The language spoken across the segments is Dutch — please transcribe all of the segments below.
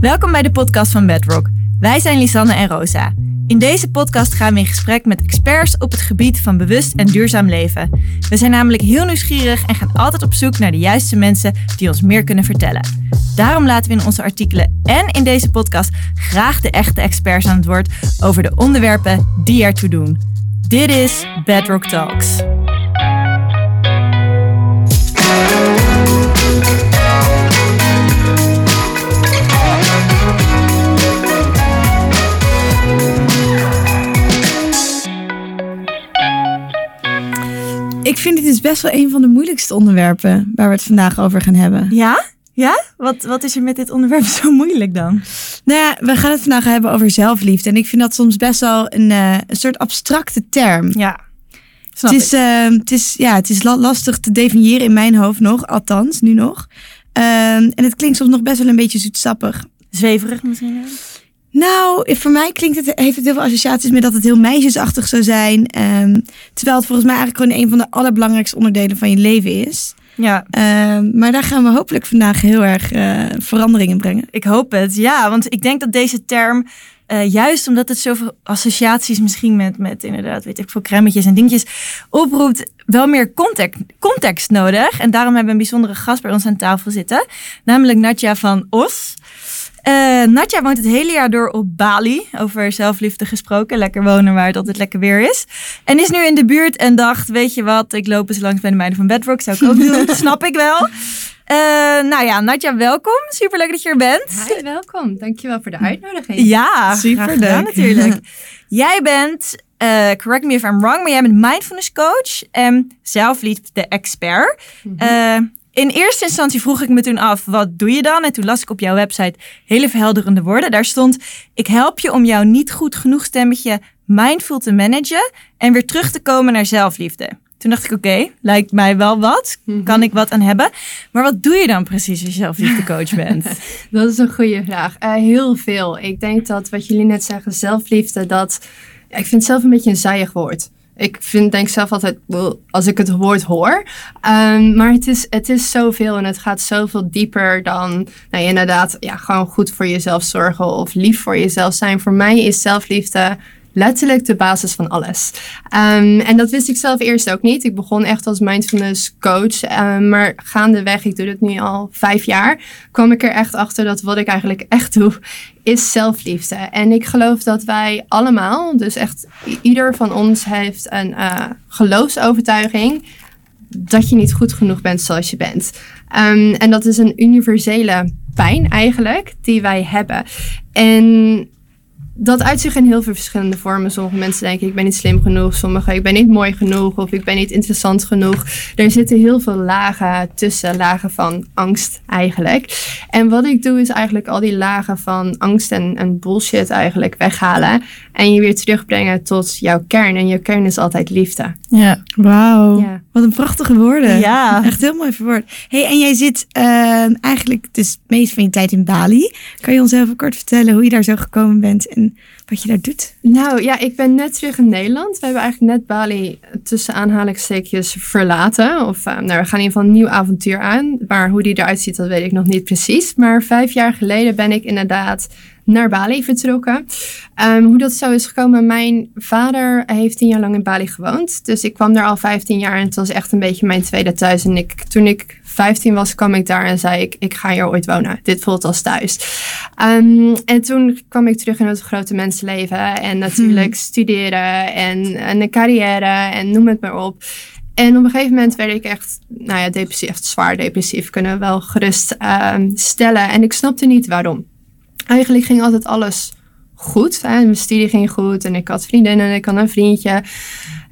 Welkom bij de podcast van Bedrock. Wij zijn Lisanne en Rosa. In deze podcast gaan we in gesprek met experts op het gebied van bewust en duurzaam leven. We zijn namelijk heel nieuwsgierig en gaan altijd op zoek naar de juiste mensen die ons meer kunnen vertellen. Daarom laten we in onze artikelen en in deze podcast graag de echte experts aan het woord over de onderwerpen die ertoe doen. Dit is Bedrock Talks. Ik vind dit dus best wel een van de moeilijkste onderwerpen waar we het vandaag over gaan hebben. Ja? Ja? Wat, wat is er met dit onderwerp zo moeilijk dan? Nou ja, we gaan het vandaag hebben over zelfliefde. En ik vind dat soms best wel een, uh, een soort abstracte term. Ja. Het is, uh, het, is, ja, het is lastig te definiëren in mijn hoofd nog, althans, nu nog. Uh, en het klinkt soms nog best wel een beetje zoetsappig. Zweverig misschien? Nou, voor mij klinkt het, heeft het heel veel associaties met dat het heel meisjesachtig zou zijn. Um, terwijl het volgens mij eigenlijk gewoon een van de allerbelangrijkste onderdelen van je leven is. Ja. Um, maar daar gaan we hopelijk vandaag heel erg uh, verandering in brengen. Ik hoop het, ja. Want ik denk dat deze term, uh, juist omdat het zoveel associaties misschien met, met inderdaad, weet ik veel, cremmetjes en dingetjes oproept, wel meer context, context nodig. En daarom hebben we een bijzondere gast bij ons aan tafel zitten. Namelijk Natja van Os. Uh, Natja woont het hele jaar door op Bali. Over zelfliefde gesproken. Lekker wonen waar het altijd lekker weer is. En is nu in de buurt en dacht, weet je wat, ik loop eens langs bij de meiden van Bedrock. Zou ik ook doen, snap ik wel. Uh, nou ja, Natja, welkom. Superleuk dat je er bent. Hi, welkom. Dankjewel voor de uitnodiging. Ja, super leuk natuurlijk. jij bent, uh, correct me if I'm wrong, maar jij bent mindfulness coach en zelfliefde expert. Mm -hmm. In eerste instantie vroeg ik me toen af, wat doe je dan? En toen las ik op jouw website hele verhelderende woorden. Daar stond, ik help je om jouw niet goed genoeg stemmetje mindful te managen en weer terug te komen naar zelfliefde. Toen dacht ik, oké, okay, lijkt mij wel wat. Kan ik wat aan hebben? Maar wat doe je dan precies als je zelfliefdecoach bent? dat is een goede vraag. Uh, heel veel. Ik denk dat wat jullie net zeggen, zelfliefde, dat... Ja, ik vind het zelf een beetje een zijig woord ik vind, denk zelf altijd, als ik het woord hoor. Um, maar het is, het is zoveel en het gaat zoveel dieper dan, nou, inderdaad, ja, gewoon goed voor jezelf zorgen of lief voor jezelf zijn. Voor mij is zelfliefde letterlijk de basis van alles. Um, en dat wist ik zelf eerst ook niet. Ik begon echt als mindfulness coach. Um, maar gaandeweg, ik doe dit nu al vijf jaar, kwam ik er echt achter dat wat ik eigenlijk echt doe, is zelfliefde. En ik geloof dat wij allemaal, dus echt ieder van ons heeft een uh, geloofsovertuiging dat je niet goed genoeg bent zoals je bent. Um, en dat is een universele pijn eigenlijk die wij hebben. En dat uit zich in heel veel verschillende vormen. Sommige mensen denken ik ben niet slim genoeg. Sommige ik ben niet mooi genoeg of ik ben niet interessant genoeg. Er zitten heel veel lagen tussen, lagen van angst eigenlijk. En wat ik doe is eigenlijk al die lagen van angst en, en bullshit eigenlijk weghalen. En je weer terugbrengen tot jouw kern. En jouw kern is altijd liefde. Ja, wauw. Ja. Wat een prachtige woorden. Ja. Echt heel mooi verwoord. hey, en jij zit uh, eigenlijk dus het meest van je tijd in Bali. Kan je ons even kort vertellen hoe je daar zo gekomen bent en wat je daar doet? Nou ja, ik ben net terug in Nederland. We hebben eigenlijk net Bali tussen aanhalingstekens verlaten. Of uh, nou, we gaan in ieder geval een nieuw avontuur aan. Maar hoe die eruit ziet, dat weet ik nog niet precies. Maar vijf jaar geleden ben ik inderdaad naar Bali vertrokken. Um, hoe dat zo is gekomen, mijn vader heeft tien jaar lang in Bali gewoond. Dus ik kwam daar al 15 jaar en het was echt een beetje mijn tweede thuis. En ik, toen ik 15 was, kwam ik daar en zei ik, ik ga hier ooit wonen. Dit voelt als thuis. Um, en toen kwam ik terug in het grote mensenleven en natuurlijk studeren en, en een carrière en noem het maar op. En op een gegeven moment werd ik echt, nou ja, depressief, echt zwaar depressief, kunnen we wel gerust um, stellen. En ik snapte niet waarom eigenlijk ging altijd alles goed. Hè? Mijn studie ging goed en ik had vriendinnen en ik had een vriendje.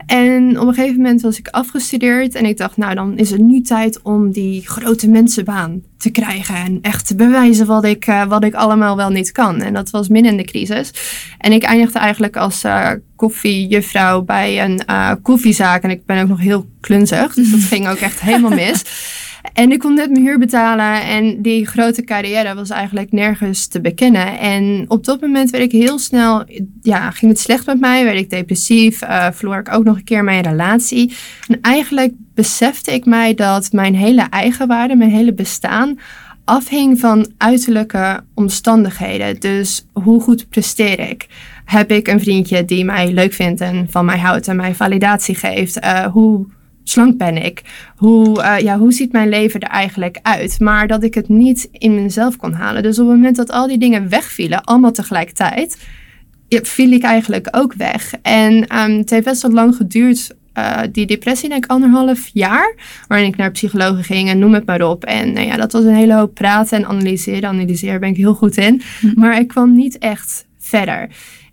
En op een gegeven moment was ik afgestudeerd en ik dacht, nou dan is het nu tijd om die grote mensenbaan te krijgen en echt te bewijzen wat ik, uh, wat ik allemaal wel niet kan. En dat was midden in de crisis. En ik eindigde eigenlijk als uh, koffiejuffrouw bij een uh, koffiezaak en ik ben ook nog heel klunzig, dus dat ging ook echt helemaal mis. En ik kon net mijn huur betalen en die grote carrière was eigenlijk nergens te bekennen. En op dat moment werd ik heel snel, ja, ging het slecht met mij, werd ik depressief, uh, verloor ik ook nog een keer mijn relatie. En eigenlijk besefte ik mij dat mijn hele eigenwaarde, mijn hele bestaan afhing van uiterlijke omstandigheden. Dus hoe goed presteer ik? Heb ik een vriendje die mij leuk vindt en van mij houdt en mij validatie geeft? Uh, hoe slank ben ik? Hoe, uh, ja, hoe ziet mijn leven er eigenlijk uit? Maar dat ik het niet in mezelf kon halen. Dus op het moment dat al die dingen wegvielen, allemaal tegelijkertijd, viel ik eigenlijk ook weg. En um, het heeft best wel lang geduurd uh, die depressie, denk ik anderhalf jaar. Waarin ik naar psychologen ging en noem het maar op. En nou ja, dat was een hele hoop praten en analyseren. Analyseren ben ik heel goed in. Hm. Maar ik kwam niet echt verder.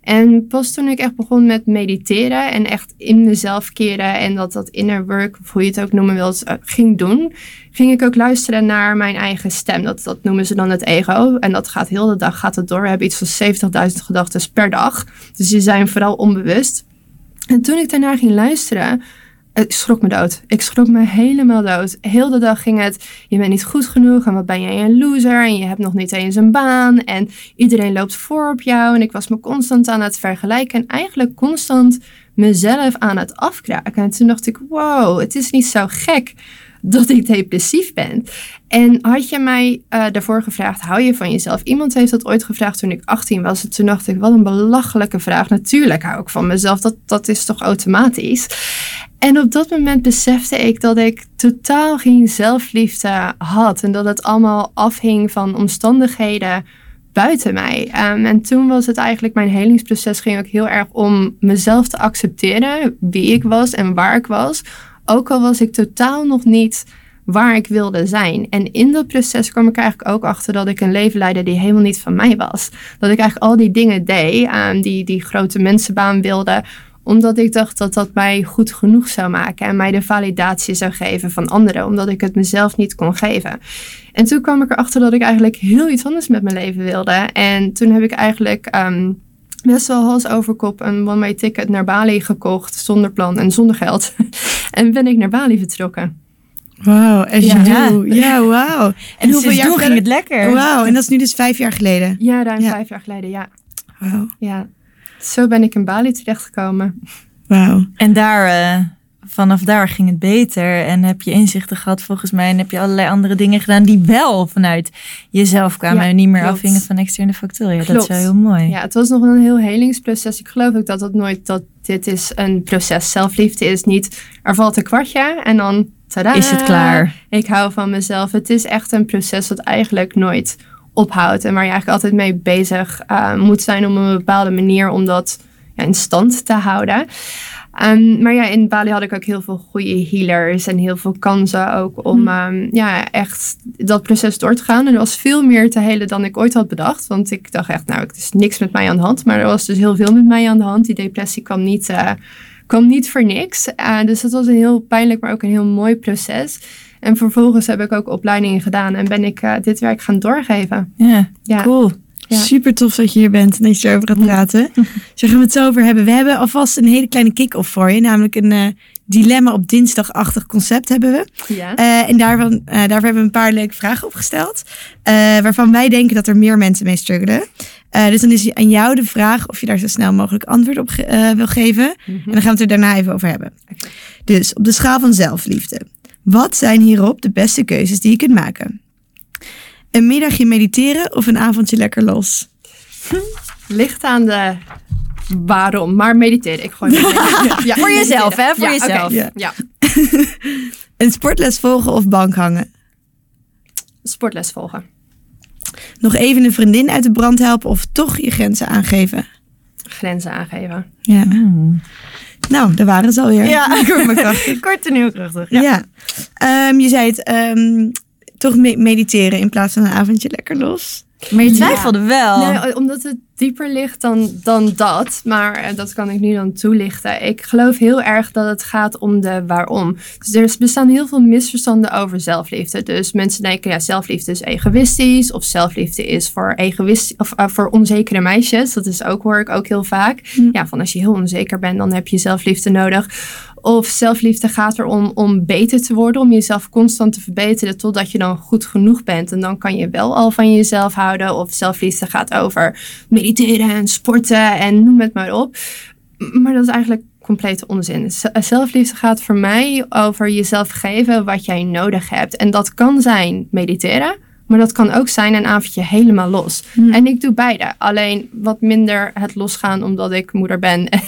En pas toen ik echt begon met mediteren en echt in mezelf keren en dat dat inner work, of hoe je het ook noemen wilt, uh, ging doen, ging ik ook luisteren naar mijn eigen stem. Dat, dat noemen ze dan het ego. En dat gaat heel de dag gaat het door. We hebben iets van 70.000 gedachten per dag. Dus die zijn vooral onbewust. En toen ik daarnaar ging luisteren, ik schrok me dood. Ik schrok me helemaal dood. Heel de dag ging het, je bent niet goed genoeg en wat ben jij een loser en je hebt nog niet eens een baan en iedereen loopt voor op jou. En ik was me constant aan het vergelijken en eigenlijk constant mezelf aan het afkraken. En toen dacht ik, wow, het is niet zo gek dat ik depressief ben. En had je mij uh, daarvoor gevraagd, hou je van jezelf? Iemand heeft dat ooit gevraagd toen ik 18 was. En toen dacht ik, wat een belachelijke vraag. Natuurlijk hou ik van mezelf, dat, dat is toch automatisch? En op dat moment besefte ik dat ik totaal geen zelfliefde had. En dat het allemaal afhing van omstandigheden buiten mij. Um, en toen was het eigenlijk, mijn helingsproces ging ook heel erg om mezelf te accepteren, wie ik was en waar ik was ook al was ik totaal nog niet waar ik wilde zijn. En in dat proces kwam ik eigenlijk ook achter dat ik een leven leidde die helemaal niet van mij was. Dat ik eigenlijk al die dingen deed, um, die, die grote mensenbaan wilde, omdat ik dacht dat dat mij goed genoeg zou maken en mij de validatie zou geven van anderen, omdat ik het mezelf niet kon geven. En toen kwam ik erachter dat ik eigenlijk heel iets anders met mijn leven wilde. En toen heb ik eigenlijk um, best wel hals over kop een one-way ticket naar Bali gekocht, zonder plan en zonder geld. en ben ik naar Bali vertrokken. Wauw, as ja. you do. Ja, wauw. En, en hoeveel jaar ging het lekker? Wauw, en dat is nu dus vijf jaar geleden? Ja, ruim ja. vijf jaar geleden, ja. Wauw. Ja, zo ben ik in Bali terechtgekomen. Wauw. En daar... Uh vanaf daar ging het beter en heb je inzichten gehad volgens mij en heb je allerlei andere dingen gedaan die wel vanuit jezelf kwamen en niet meer klopt. afhingen van externe factoren. Ja, dat is wel heel mooi. Ja, het was nog een heel helingsproces. Ik geloof ook dat het nooit dat dit is een proces. Zelfliefde is niet er valt een kwartje en dan tada, is het klaar. Ik hou van mezelf. Het is echt een proces dat eigenlijk nooit ophoudt en waar je eigenlijk altijd mee bezig uh, moet zijn op een bepaalde manier om dat ja, in stand te houden. Um, maar ja, in Bali had ik ook heel veel goede healers en heel veel kansen ook om um, ja, echt dat proces door te gaan. En er was veel meer te helen dan ik ooit had bedacht. Want ik dacht echt, nou, er is niks met mij aan de hand. Maar er was dus heel veel met mij aan de hand. Die depressie kwam niet, uh, kwam niet voor niks. Uh, dus dat was een heel pijnlijk, maar ook een heel mooi proces. En vervolgens heb ik ook opleidingen gedaan en ben ik uh, dit werk gaan doorgeven. Ja, ja. cool. Ja. Super tof dat je hier bent en dat je erover gaat praten. Gaan we het zo over hebben. We hebben alvast een hele kleine kick-off voor je. Namelijk een uh, dilemma op dinsdagachtig concept hebben we. Ja. Uh, en daarvan, uh, daarvoor hebben we een paar leuke vragen opgesteld. waarvan wij denken dat er meer mensen mee struggelen. dus dan is aan jou de vraag of je daar zo snel mogelijk antwoord op wil geven. Mm -hmm. En dan gaan we het er daarna even over hebben. Okay. Dus op de schaal van zelfliefde. Wat zijn hierop de beste keuzes die je kunt maken? Een middagje mediteren of een avondje lekker los? Ligt aan de waarom, maar mediteren. Ik gooi ja, Voor jezelf, hè? Voor ja, jezelf. Okay. Ja. ja. een sportles volgen of bank hangen? Sportles volgen. Nog even een vriendin uit de brand helpen of toch je grenzen aangeven? Grenzen aangeven. Ja. Mm. Nou, daar waren ze alweer. Ja, kort en heel krachtig. Ja. ja. Um, je zei het, um, toch mediteren in plaats van een avondje lekker los. Maar je twijfelde ja. wel. Nee, omdat het dieper ligt dan, dan dat. Maar uh, dat kan ik nu dan toelichten. Ik geloof heel erg dat het gaat om de waarom. Dus er bestaan heel veel misverstanden over zelfliefde. Dus mensen denken, ja, zelfliefde is egoïstisch. Of zelfliefde is voor, egoïst, of, uh, voor onzekere meisjes. Dat is ook, hoor ik ook heel vaak. Hm. Ja, van als je heel onzeker bent, dan heb je zelfliefde nodig. Of zelfliefde gaat erom om beter te worden, om jezelf constant te verbeteren totdat je dan goed genoeg bent. En dan kan je wel al van jezelf houden. Of zelfliefde gaat over mediteren en sporten en noem het maar op. Maar dat is eigenlijk complete onzin. Zelfliefde gaat voor mij over jezelf geven wat jij nodig hebt. En dat kan zijn mediteren, Maar dat kan ook zijn een avondje helemaal los. Hmm. En ik doe beide. Alleen wat minder het losgaan omdat ik moeder ben. en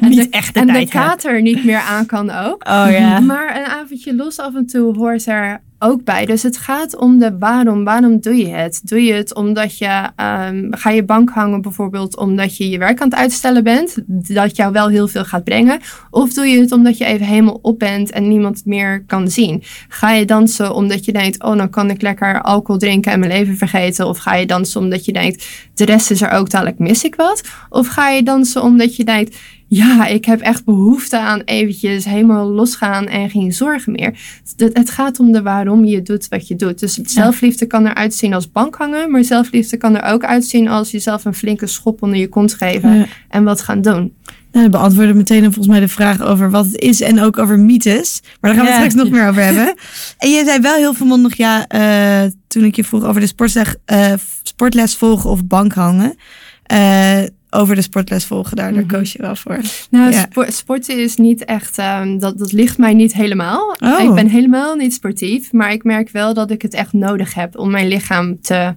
Niet de, echt de en kater niet meer aan kan ook. Oh ja. Maar een avondje los af en toe hoort er ook bij. Dus het gaat om de waarom. Waarom doe je het? Doe je het omdat je... ehm, ga je bank hangen bijvoorbeeld omdat je je werk aan het uitstellen bent? Dat jou wel heel veel gaat brengen? Of doe je het omdat je even helemaal op bent en niemand meer kan zien? Ga je dansen omdat je denkt... oh, dan kan ik lekker alcohol drinken en mijn leven vergeten? Of ga je dansen omdat je denkt... de rest is er ook, dadelijk mis ik wat? Of ga je dansen omdat je denkt... ja, ik heb echt behoefte aan eventjes helemaal losgaan en geen zorgen meer. Het, het gaat om de waarom je doet wat je doet. Dus zelfliefde kan eruit zien als bankhangen, maar zelfliefde kan er ook uitzien als jezelf een flinke schop onder je kont geven Ja. en wat gaan doen. Nou, we beantwoorden meteen volgens mij de vraag over wat het is en ook over mythes. Maar daar gaan we Ja. straks nog meer over hebben. En je zei wel heel volmondig ja, eh, toen ik je vroeg over de sportles, eh, sportles volgen of bank hangen. Eh, over de sportles volgen, daar, daar Mhm. koos je wel voor. Nou, Ja. sporten is niet echt, ehm, dat, dat ligt mij niet helemaal. Oh. Ik ben helemaal niet sportief, maar ik merk wel dat ik het echt nodig heb om mijn lichaam te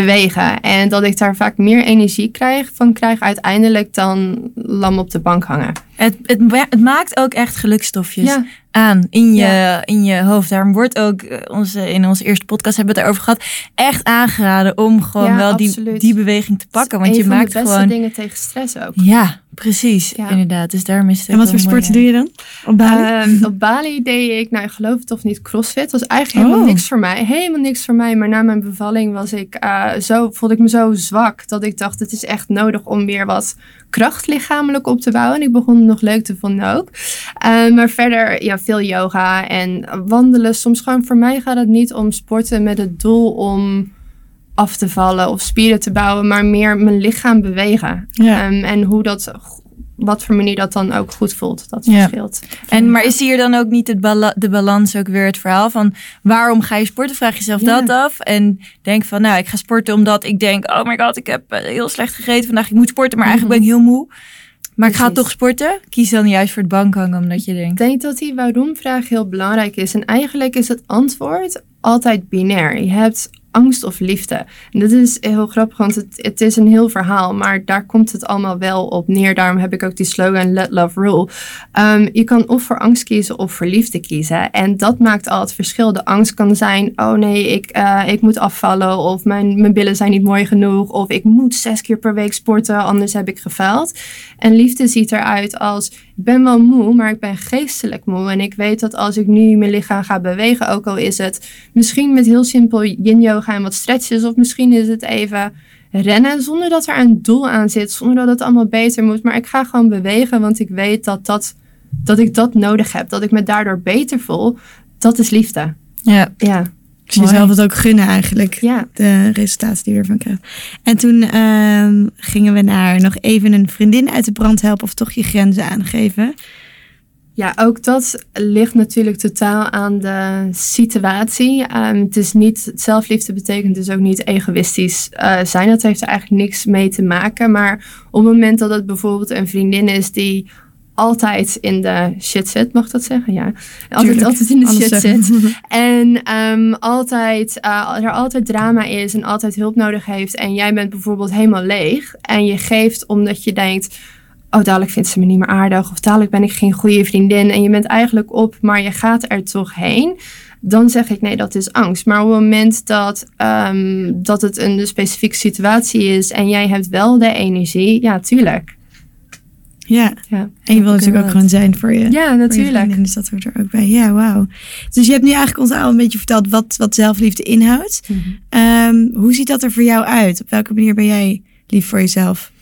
bewegen. En dat ik daar vaak meer energie krijg, van krijg uiteindelijk dan lam op de bank hangen. Het, het, ma- het maakt ook echt gelukstofjes Ja, aan in je, Ja. in je hoofd. Daarom wordt ook eh, onze, in onze eerste podcast hebben we het erover gehad. Echt aangeraden om gewoon Ja, wel die, absoluut. die beweging te pakken. Want je maakt de beste gewoon. dingen tegen stress ook. Ja, precies. Ja. Inderdaad. Dus daarom is het En wat voor sporten doe je dan? Op Bali? Ehm, op Bali deed ik, nou ik geloof het of niet, crossfit. Dat was eigenlijk helemaal Oh. niks voor mij. Helemaal niks voor mij. Maar na mijn bevalling was ik, eh, zo, voelde ik me zo zwak dat ik dacht, het is echt nodig om weer wat kracht lichamelijk op te bouwen. En ik begon het nog leuk te vinden ook. Eh, maar verder, ja, veel yoga en wandelen. Soms gewoon, voor mij gaat het niet om sporten met het doel om af te vallen of spieren te bouwen, maar meer mijn lichaam bewegen. ja. Ehm, en hoe dat, wat voor manier dat dan ook goed voelt. Dat Ja. verschilt. En, maar is hier dan ook niet het bala- de balans ook weer het verhaal van waarom ga je sporten? Vraag jezelf Ja. dat af. En denk van nou, ik ga sporten omdat ik denk, oh my god, ik heb eh, heel slecht gegeten vandaag. Ik moet sporten, maar eigenlijk ben ik heel moe. Maar ik ga toch sporten. Kies dan juist voor het bankhangen omdat je denkt. Ik denk dat die waarom-vraag heel belangrijk is. En eigenlijk is het antwoord altijd binair. Je hebt angst of liefde. En dat is heel grappig, want het, is een heel verhaal, maar daar komt het allemaal wel op neer. Daarom heb ik ook die slogan Let Love Rule. Ehm, je kan of voor angst kiezen of voor liefde kiezen. En dat maakt al het verschil. De angst kan zijn, oh nee, ik, eh, ik moet afvallen of mijn, mijn billen zijn niet mooi genoeg of ik moet zes keer per week sporten, anders heb ik gefaald. En liefde ziet eruit als, ik ben wel moe, maar ik ben geestelijk moe. En ik weet dat als ik nu mijn lichaam ga bewegen, ook al is het misschien met heel simpel yin yoga en wat stretches, of misschien is het even rennen zonder dat er een doel aan zit, zonder dat het allemaal beter moet. Maar ik ga gewoon bewegen, want ik weet dat, dat, dat ik dat nodig heb, dat ik me daardoor beter voel. Dat is liefde. Ja. Ja, Dus Mooi. jezelf het ook gunnen eigenlijk. ja. De resultaten die je ervan krijgt. En toen ehm, gingen we naar nog even een vriendin uit de brand helpen of toch je grenzen aangeven. Ja, ook dat ligt natuurlijk totaal aan de situatie. Ehm, het is niet, zelfliefde betekent dus ook niet egoïstisch eh, zijn. Dat heeft er eigenlijk niks mee te maken. Maar op het moment dat het bijvoorbeeld een vriendin is die altijd in de shit zit, mag dat zeggen? Ja. Altijd, Tuurlijk. altijd in de shit zit. En ehm, altijd, eh, er altijd drama is en altijd hulp nodig heeft. En jij bent bijvoorbeeld helemaal leeg. En je geeft omdat je denkt. Oh, dadelijk vindt ze me niet meer aardig. Of dadelijk ben ik geen goede vriendin. En je bent eigenlijk op, maar je gaat er toch heen. Dan zeg ik nee, dat is angst. Maar op het moment dat, ehm, dat het een specifieke situatie is. En jij hebt wel de energie. Ja, tuurlijk. Ja. Ja, En je wil natuurlijk ook gewoon zijn voor je. ja natuurlijk. vriendin, dus dat hoort er ook bij. Ja, wauw. Dus je hebt nu eigenlijk ons al een beetje verteld wat, wat zelfliefde inhoudt. Mhm. Ehm, hoe ziet dat er voor jou uit? Op welke manier ben jij lief voor jezelf?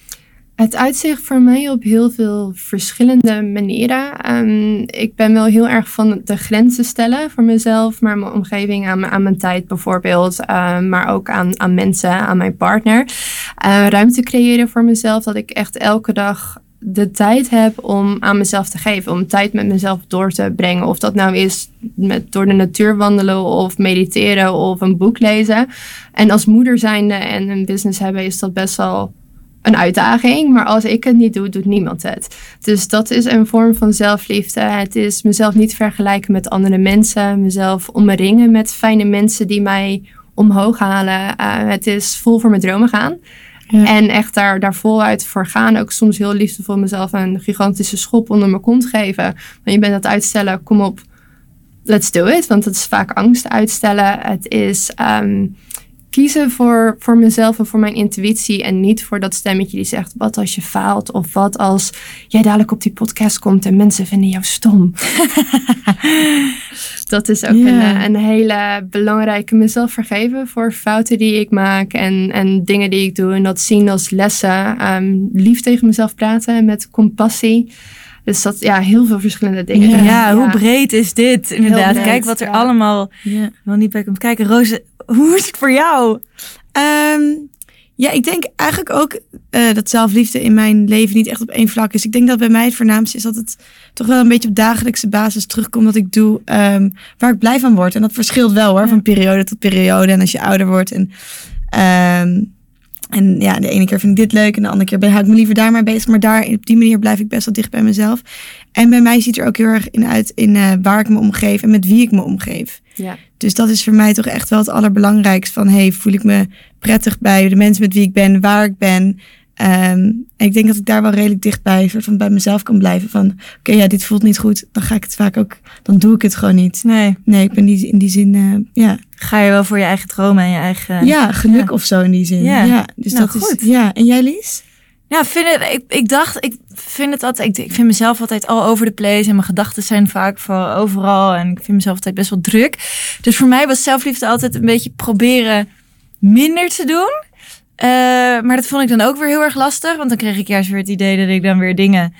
Het uitzicht voor mij op heel veel verschillende manieren. Ehm, ik ben wel heel erg van de grenzen stellen voor mezelf, maar mijn omgeving, aan, mijn- aan mijn tijd bijvoorbeeld, ehm, maar ook aan, aan mensen, aan mijn partner. Eh, ruimte creëren voor mezelf, dat ik echt elke dag de tijd heb om aan mezelf te geven, om tijd met mezelf door te brengen. Of dat nou is met, door de natuur wandelen of mediteren of een boek lezen. En als moeder zijnde en een business hebben is dat best wel een uitdaging. Maar als ik het niet doe, doet niemand het. Dus dat is een vorm van zelfliefde. Het is mezelf niet vergelijken met andere mensen. Mezelf omringen met fijne mensen die mij omhoog halen. Uh, het is vol voor mijn dromen gaan. En echt daar, daar voluit voor gaan. Ook soms heel liefdevol mezelf een gigantische schop onder mijn kont geven. Maar je bent het uitstellen, kom op, let's do it. Want het is vaak angst uitstellen. Het is um, kiezen voor, voor mezelf en voor mijn intuïtie. En niet voor dat stemmetje die zegt: wat als je faalt? Of wat als jij dadelijk op die podcast komt en mensen vinden jou stom. dat is ook yeah. een, een hele belangrijke mezelf vergeven voor fouten die ik maak en, en dingen die ik doe. En dat zien als lessen. Um, lief tegen mezelf praten met compassie. Dus dat, ja, heel veel verschillende dingen. Ja, ja hoe breed is dit? Inderdaad, breed, kijk wat er ja. allemaal ja. wel niet bij komt kijken. Roze, hoe is het voor jou? Um, ja, ik denk eigenlijk ook uh, dat zelfliefde in mijn leven niet echt op één vlak is. Ik denk dat bij mij het voornaamste is dat het toch wel een beetje op dagelijkse basis terugkomt wat ik doe, um, waar ik blij van word. En dat verschilt wel hoor, van periode tot periode. En als je ouder wordt en um, en ja, de ene keer vind ik dit leuk en de andere keer ben, hou ik me liever daar maar bezig. Maar daar, op die manier blijf ik best wel dicht bij mezelf. En bij mij ziet er ook heel erg in uit in uh, waar ik me omgeef en met wie ik me omgeef. Ja. Dus dat is voor mij toch echt wel het allerbelangrijkste. Van hey, voel ik me prettig bij de mensen met wie ik ben, waar ik ben. Um, en ik denk dat ik daar wel redelijk dichtbij van bij mezelf kan blijven. Van oké, okay, ja, dit voelt niet goed. Dan ga ik het vaak ook, dan doe ik het gewoon niet. Nee. Nee, ik ben die, in die zin, uh, ja. Ga je wel voor je eigen dromen en je eigen... Ja, geluk ja. of zo in die zin. Ja, ja dus nou, dat goed. is... Ja, en jij Lies? Ja, vind het, ik, ik dacht, ik vind het altijd, ik, vind mezelf altijd all over the place en mijn gedachten zijn vaak van overal en ik vind mezelf altijd best wel druk. Dus voor mij was zelfliefde altijd een beetje proberen minder te doen. Uh, maar dat vond ik dan ook weer heel erg lastig, want dan kreeg ik juist weer het idee dat ik dan weer dingen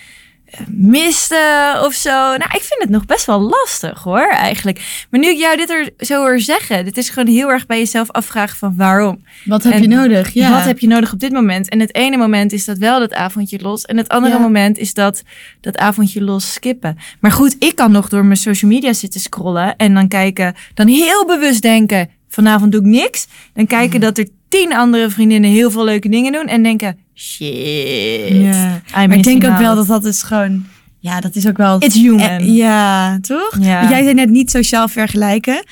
miste of zo. Nou, ik vind het nog best wel lastig hoor, eigenlijk. Maar nu ik jou dit er zo hoor zeggen, dit is gewoon heel erg bij jezelf afvragen van waarom. Wat heb en je nodig? Ja. Wat heb je nodig op dit moment? En het ene moment is dat wel dat avondje los. En het andere ja. moment is dat dat avondje los skippen. Maar goed, ik kan nog door mijn social media zitten scrollen en dan kijken, dan heel bewust denken, vanavond doe ik niks. Dan kijken dat er tien andere vriendinnen heel veel leuke dingen doen en denken, shit. Ja. Maar ik denk ook wel dat dat is gewoon, ja, dat is ook wel. It's human. Eh, ja, toch? Ja. Want jij zei net niet sociaal vergelijken.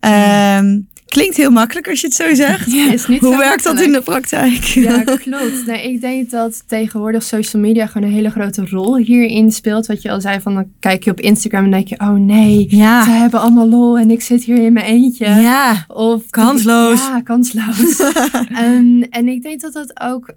Um, Klinkt heel makkelijk als je het zo zegt. Ja, is niet Hoe zo werkt dat in de praktijk? Ja, klopt. Nee, ik denk dat tegenwoordig social media gewoon een hele grote rol hierin speelt. Wat je al zei, van dan kijk je op Instagram en denk je, oh nee, ja. ze hebben allemaal lol en ik zit hier in mijn eentje. Ja, of kansloos. Ja, kansloos. en, en ik denk dat dat ook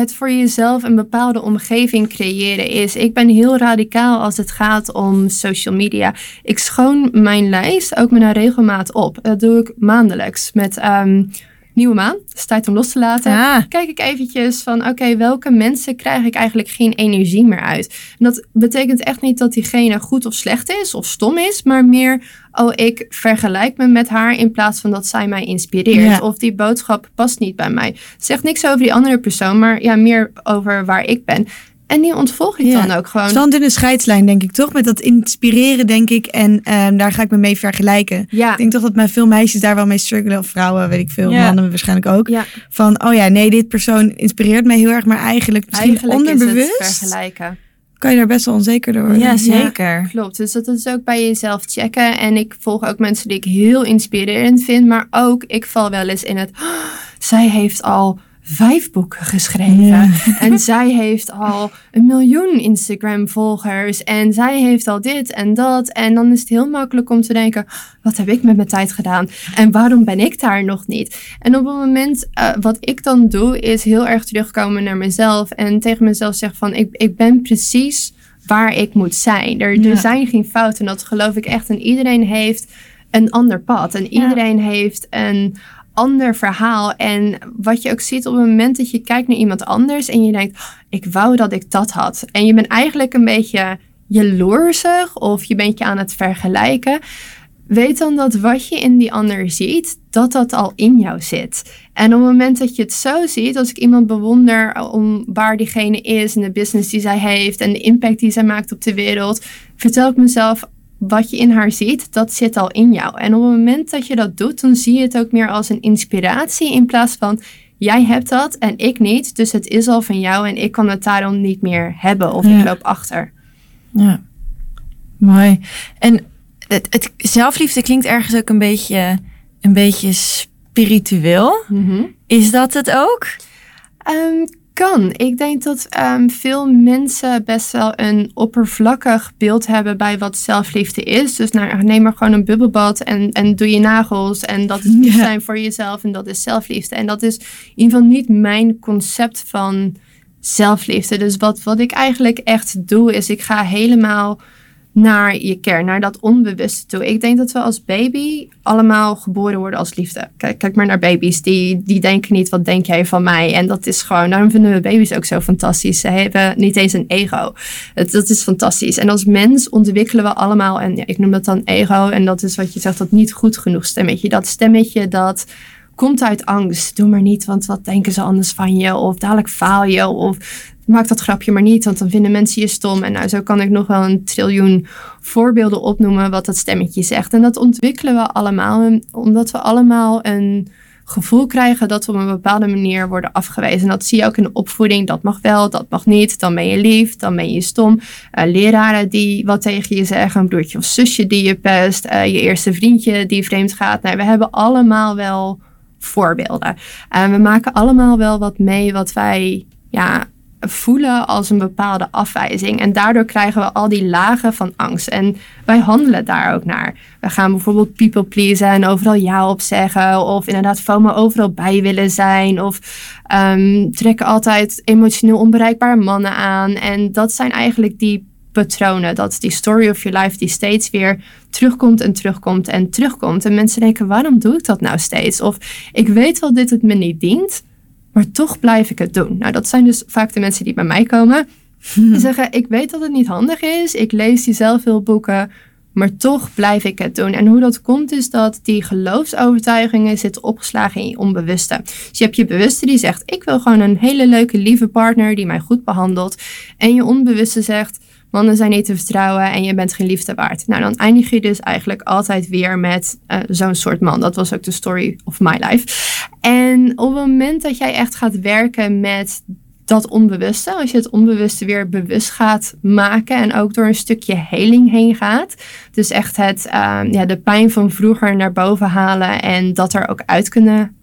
het voor jezelf een bepaalde omgeving creëren is. Ik ben heel radicaal als het gaat om social media. Ik schoon mijn lijst ook met een regelmaat op. Dat doe ik maandelijks met um, nieuwe maan. Het is tijd om los te laten. Kijk ik eventjes van oké, okay, welke mensen krijg ik eigenlijk geen energie meer uit? En dat betekent echt niet dat diegene goed of slecht is of stom is, maar meer oh, ik vergelijk me met haar in plaats van dat zij mij inspireert. Ja. Of die boodschap past niet bij mij. Zegt niks over die andere persoon, maar ja, meer over waar ik ben. En die ontvolg ik Ja. dan ook gewoon. Het is wel een dunne scheidslijn, denk ik, toch? Met dat inspireren, denk ik. En ehm, daar ga ik me mee vergelijken. Ja, Ik denk toch dat mijn veel meisjes daar wel mee struggelen. Of vrouwen, weet ik veel. Ja. Mannen waarschijnlijk ook. ja. Van, oh ja, nee, dit persoon inspireert mij heel erg. Maar eigenlijk, misschien eigenlijk is het onderbewust, vergelijken. kan je daar best wel onzeker door worden. Ja, zeker. Klopt, dus dat is ook bij jezelf checken. En ik volg ook mensen die ik heel inspirerend vind. Maar ook, ik val wel eens in het... "Oh, zij heeft al vijf boeken geschreven. Ja. En zij heeft al een miljoen Instagram-volgers. En zij heeft al dit en dat. En dan is het heel makkelijk om te denken... wat heb ik met mijn tijd gedaan? En waarom ben ik daar nog niet? En op het moment, eh, wat ik dan doe... is heel erg terugkomen naar mezelf. En tegen mezelf zeggen van... ik, ik ben precies waar ik moet zijn. Er, Ja. er zijn geen fouten. En dat geloof ik echt. En iedereen heeft een ander pad. En iedereen heeft een ander verhaal. En wat je ook ziet op het moment dat je kijkt naar iemand anders en je denkt, "Oh, ik wou dat ik dat had. En je bent eigenlijk een beetje jaloersig of je bent je aan het vergelijken. Weet dan dat wat je in die ander ziet, dat dat al in jou zit. En op het moment dat je het zo ziet, als ik iemand bewonder om waar diegene is en de business die zij heeft en de impact die zij maakt op de wereld, vertel ik mezelf, wat je in haar ziet, dat zit al in jou. En op het moment dat je dat doet, dan zie je het ook meer als een inspiratie in plaats van jij hebt dat en ik niet. Dus het is al van jou en ik kan het daarom niet meer hebben. Of Ja. ik loop achter. Ja, mooi. En het, het zelfliefde klinkt ergens ook een beetje, een beetje spiritueel. Is dat het ook? Ehm, kan. Ik denk dat ehm, veel mensen best wel een oppervlakkig beeld hebben bij wat zelfliefde is. Dus nou, neem maar gewoon een bubbelbad en, en doe je nagels. En dat is lief zijn voor jezelf en dat is zelfliefde. En dat is in ieder geval niet mijn concept van zelfliefde. Dus wat, wat ik eigenlijk echt doe, is ik ga helemaal naar je kern, naar dat onbewuste toe. Ik denk dat we als baby allemaal geboren worden als liefde. Kijk, kijk maar naar baby's, die, die denken niet, wat denk jij van mij? En dat is gewoon, daarom vinden we baby's ook zo fantastisch. Ze hebben niet eens een ego. Het, dat is fantastisch. En als mens ontwikkelen we allemaal, en ja, ik noem dat dan ego, en dat is wat je zegt, dat niet goed genoeg stemmetje. Dat stemmetje dat komt uit angst. Doe maar niet, want wat denken ze anders van je? Of dadelijk faal je, of maak dat grapje maar niet, want dan vinden mensen je stom. En nou, zo kan ik nog wel een triljoen voorbeelden opnoemen wat dat stemmetje zegt. En dat ontwikkelen we allemaal, omdat we allemaal een gevoel krijgen dat we op een bepaalde manier worden afgewezen. En dat zie je ook in de opvoeding. Dat mag wel, dat mag niet. Dan ben je lief, dan ben je stom. Eh, leraren die wat tegen je zeggen. Een broertje of zusje die je pest. eh, je eerste vriendje die vreemd gaat. Nou, we hebben allemaal wel voorbeelden. En we maken allemaal wel wat mee wat wij ja, voelen als een bepaalde afwijzing. En daardoor krijgen we al die lagen van angst. En wij handelen daar ook naar. We gaan bijvoorbeeld people pleasen en overal ja op zeggen. Of inderdaad FOMO overal bij willen zijn. Of ehm, trekken altijd emotioneel onbereikbare mannen aan. En dat zijn eigenlijk die patronen. Dat is die story of your life die steeds weer terugkomt en terugkomt en terugkomt. En mensen denken, waarom doe ik dat nou steeds? Of ik weet wel dit het me niet dient, maar toch blijf ik het doen. Nou, dat zijn dus vaak de mensen die bij mij komen. Die zeggen, ik weet dat het niet handig is. Ik lees die zelfhulpboeken, maar toch blijf ik het doen. En hoe dat komt is dat die geloofsovertuigingen zitten opgeslagen in je onbewuste. Dus je hebt je bewuste die zegt, ik wil gewoon een hele leuke, lieve partner die mij goed behandelt. En je onbewuste zegt, mannen zijn niet te vertrouwen en je bent geen liefde waard. Nou, dan eindig je dus eigenlijk altijd weer met eh, zo'n soort man. Dat was ook de story of my life. En op het moment dat jij echt gaat werken met dat onbewuste, als je het onbewuste weer bewust gaat maken en ook door een stukje heling heen gaat. Dus echt het, ehm, ja, de pijn van vroeger naar boven halen en dat er ook uit kunnen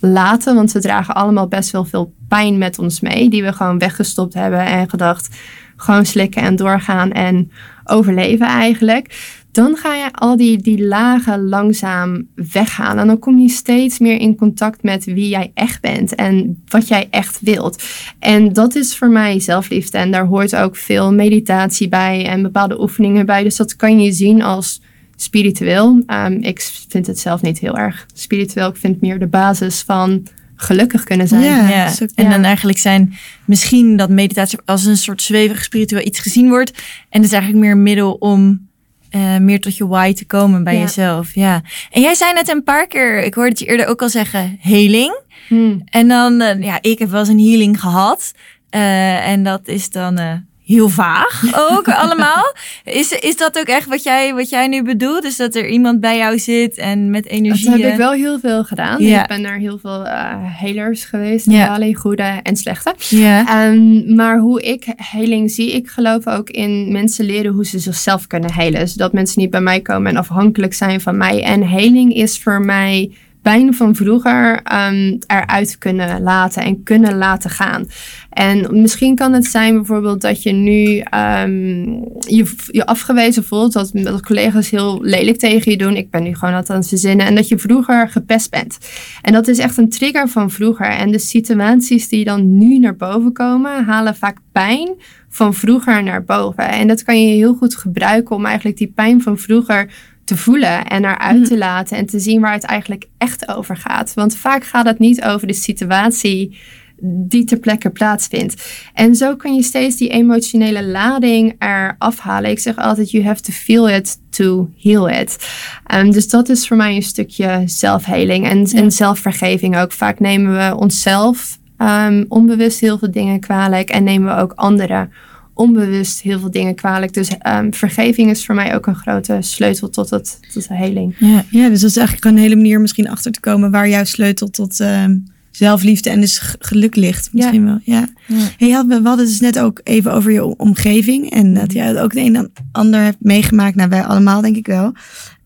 laten. Want we dragen allemaal best wel veel pijn met ons mee, die we gewoon weggestopt hebben en gedacht, gewoon slikken en doorgaan en overleven eigenlijk. Dan ga je al die, die lagen langzaam weghalen. En dan kom je steeds meer in contact met wie jij echt bent en wat jij echt wilt. En dat is voor mij zelfliefde. En daar hoort ook veel meditatie bij en bepaalde oefeningen bij. Dus dat kan je zien als spiritueel. Um, ik vind het zelf niet heel erg spiritueel. Ik vind meer de basis van gelukkig kunnen zijn. Ja. Ook- en dan eigenlijk zijn misschien dat meditatie als een soort zwevig spiritueel iets gezien wordt. En het is eigenlijk meer een middel om eh, meer tot je why te komen bij Ja. jezelf. Ja. En jij zei net een paar keer, ik hoorde het je eerder ook al zeggen, heling. Hmm. En dan, eh, ja, ik heb wel eens een healing gehad. Eh, en dat is dan eh, heel vaag ook allemaal. Is, is dat ook echt wat jij, wat jij nu bedoelt? Dus dat er iemand bij jou zit en met energie. Dat heb ik wel heel veel gedaan. Ja. Ik ben naar heel veel eh helers geweest. Ja. Bali, goede en slechte. Ja. Ehm, maar hoe ik heling zie, ik geloof ook in mensen leren hoe ze zichzelf kunnen helen. Zodat mensen niet bij mij komen en afhankelijk zijn van mij. En heling is voor mij pijn van vroeger ehm, eruit kunnen laten en kunnen laten gaan. En misschien kan het zijn bijvoorbeeld dat je nu ehm, je, je afgewezen voelt, dat, collega's heel lelijk tegen je doen. Ik ben nu gewoon dat aan het verzinnen. En dat je vroeger gepest bent. En dat is echt een trigger van vroeger. En de situaties die dan nu naar boven komen, halen vaak pijn van vroeger naar boven. En dat kan je heel goed gebruiken om eigenlijk die pijn van vroeger te voelen en eruit te laten en te zien waar het eigenlijk echt over gaat. Want vaak gaat het niet over de situatie die ter plekke plaatsvindt. En zo kun je steeds die emotionele lading eraf halen. Ik zeg altijd, you have to feel it to heal it. Um, dus dat is voor mij een stukje zelfheling en, en zelfvergeving ook. Vaak nemen we onszelf um, onbewust heel veel dingen kwalijk en nemen we ook anderen onbewust heel veel dingen kwalijk. Dus um, vergeving is voor mij ook een grote sleutel tot, het, tot de heling. Ja. Ja, dus dat is eigenlijk een hele manier misschien achter te komen waar jouw sleutel tot ehm, zelfliefde en dus geluk ligt. Misschien wel, ja. Ja. Hey, had- we hadden dus net ook even over je omgeving. En dat jij ook de een en ander hebt meegemaakt. Nou, wij allemaal denk ik wel.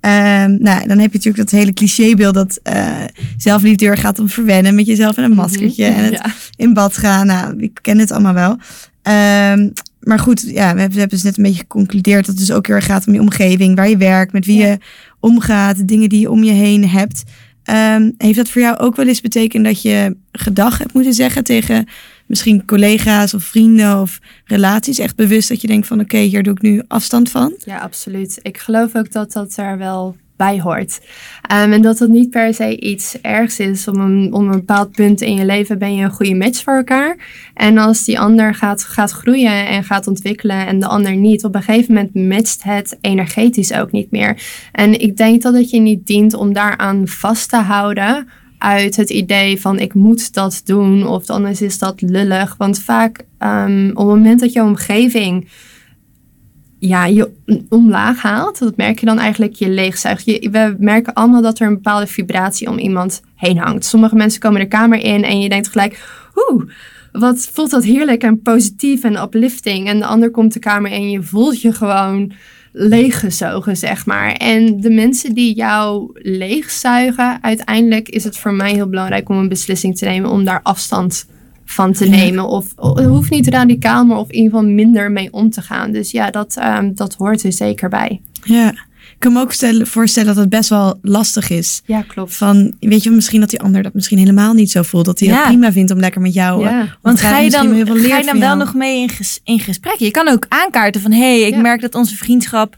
Ehm, nou, dan heb je natuurlijk dat hele clichébeeld dat eh zelfliefde heel gaat om verwennen met jezelf en een maskertje. En het Ja. in bad gaan. Nou, ik ken het allemaal wel. Ehm, maar goed, ja, we hebben, dus net een beetje geconcludeerd dat het dus ook heel erg gaat om je omgeving, waar je werkt, met wie Ja. je omgaat, dingen die je om je heen hebt. Ehm, heeft dat voor jou ook wel eens betekend dat je gedag hebt moeten zeggen tegen misschien collega's of vrienden of relaties? Echt bewust dat je denkt van oké, hier doe ik nu afstand van? Ja, absoluut. Ik geloof ook dat dat er wel bij hoort. Ehm, en dat het niet per se iets ergs is. Om een, een bepaald punt in je leven ben je een goede match voor elkaar. En als die ander gaat, gaat groeien en gaat ontwikkelen en de ander niet, op een gegeven moment matcht het energetisch ook niet meer. En ik denk dat het je niet dient om daaraan vast te houden uit het idee van ik moet dat doen of anders is dat lullig. Want vaak ehm, op het moment dat je omgeving ja, je omlaag haalt, dat merk je dan eigenlijk je leegzuigt. Je, we merken allemaal dat er een bepaalde vibratie om iemand heen hangt. Sommige mensen komen de kamer in en je denkt gelijk, oeh, wat voelt dat heerlijk en positief en uplifting. En de ander komt de kamer in en je voelt je gewoon leeggezogen, zeg maar. En de mensen die jou leegzuigen, uiteindelijk is het voor mij heel belangrijk om een beslissing te nemen om daar afstand van te nemen. Of het hoeft niet radicaal, maar of in ieder geval minder mee om te gaan. Dus ja, dat, ehm, dat hoort er zeker bij. Ja. Ik kan me ook stellen, voorstellen dat het best wel lastig is. Ja, klopt. Van, weet je, misschien dat die ander dat misschien helemaal niet zo voelt. Dat hij Ja. het prima vindt om lekker met jou. eh, Ja. Want hij ga je dan, ga je dan wel jou. nog mee in, ges- in gesprek? Je kan ook aankaarten van... hé, hey, ik Ja. merk dat onze vriendschap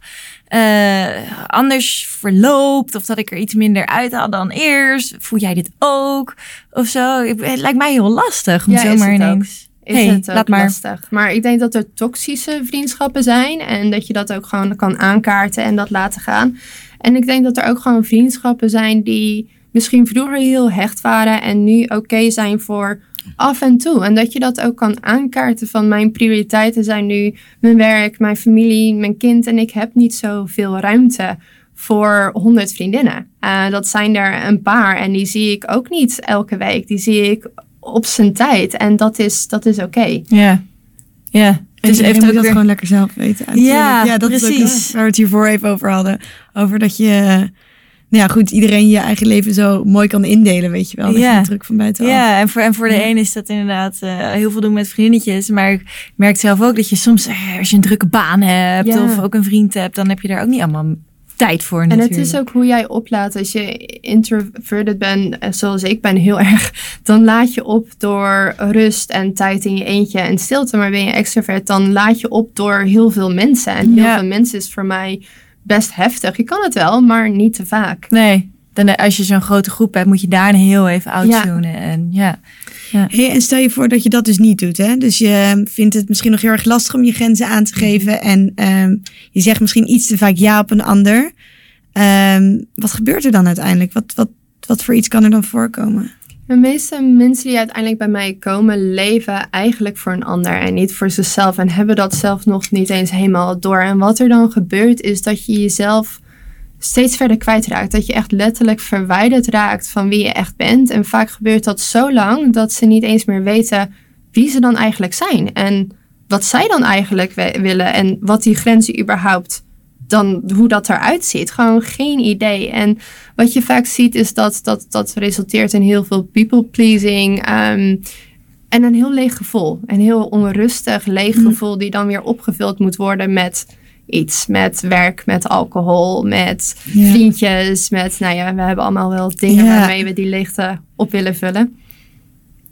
eh, anders verloopt... of dat ik er iets minder uithaal dan eerst. Voel jij dit ook? Of zo. Ik- Het lijkt mij heel lastig om Ja, is zomaar het ook. ineens... Is Hey, het ook maar. lastig. Maar ik denk dat er toxische vriendschappen zijn. En dat je dat ook gewoon kan aankaarten en dat laten gaan. En ik denk dat er ook gewoon vriendschappen zijn die misschien vroeger heel hecht waren. En nu oké zijn voor af en toe. En dat je dat ook kan aankaarten van mijn prioriteiten zijn nu mijn werk, mijn familie, mijn kind. En ik heb niet zoveel ruimte voor honderd vriendinnen. Eh, dat zijn er een paar en die zie ik ook niet elke week. Die zie ik op zijn tijd. En dat is, dat is oké. Ja. Ja. Dus heeft moet ook dat weer... gewoon lekker zelf weten. Ja, ja dat is precies. ook waar we het hiervoor even over hadden. Over dat je, nou ja, goed, iedereen je eigen leven zo mooi kan indelen, weet je wel. Dat Ja. je druk van buitenaf. Ja, en voor, en voor de Ja. een is dat inderdaad eh, heel veel doen met vriendinnetjes. Maar ik merk zelf ook dat je soms, eh, als je een drukke baan hebt Ja. of ook een vriend hebt, dan heb je daar ook niet allemaal tijd voor En natuurlijk. het is ook hoe jij oplaat. Als je introverted bent, eh, zoals ik ben heel erg, dan laat je op door rust en tijd in je eentje en stilte. Maar ben je extrovert, dan laat je op door heel veel mensen. En heel veel mensen is voor mij best heftig. Je kan het wel, maar niet te vaak. Nee, dan, eh, als je zo'n grote groep hebt, moet je daarna heel even outtunen. En ja, Hey, en stel je voor dat je dat dus niet doet. Hè? Dus je vindt het misschien nog heel erg lastig om je grenzen aan te geven. En ehm, je zegt misschien iets te vaak ja op een ander. Ehm, wat gebeurt er dan uiteindelijk? Wat, wat, wat voor iets kan er dan voorkomen? De meeste mensen die uiteindelijk bij mij komen, leven eigenlijk voor een ander en niet voor zichzelf. En hebben dat zelf nog niet eens helemaal door. En wat er dan gebeurt, is dat je jezelf steeds verder kwijtraakt. Dat je echt letterlijk verwijderd raakt van wie je echt bent. En vaak gebeurt dat zo lang dat ze niet eens meer weten wie ze dan eigenlijk zijn. En wat zij dan eigenlijk willen. En wat die grenzen überhaupt dan hoe dat eruit ziet. Gewoon geen idee. En wat je vaak ziet is dat dat, dat resulteert in heel veel people pleasing. ehm, en een heel leeg gevoel. Een heel onrustig, leeg Mhm. gevoel die dan weer opgevuld moet worden met iets. Met werk, met alcohol, met Ja. vriendjes. Met, nou ja, we hebben allemaal wel dingen Ja. waarmee we die leegte op willen vullen.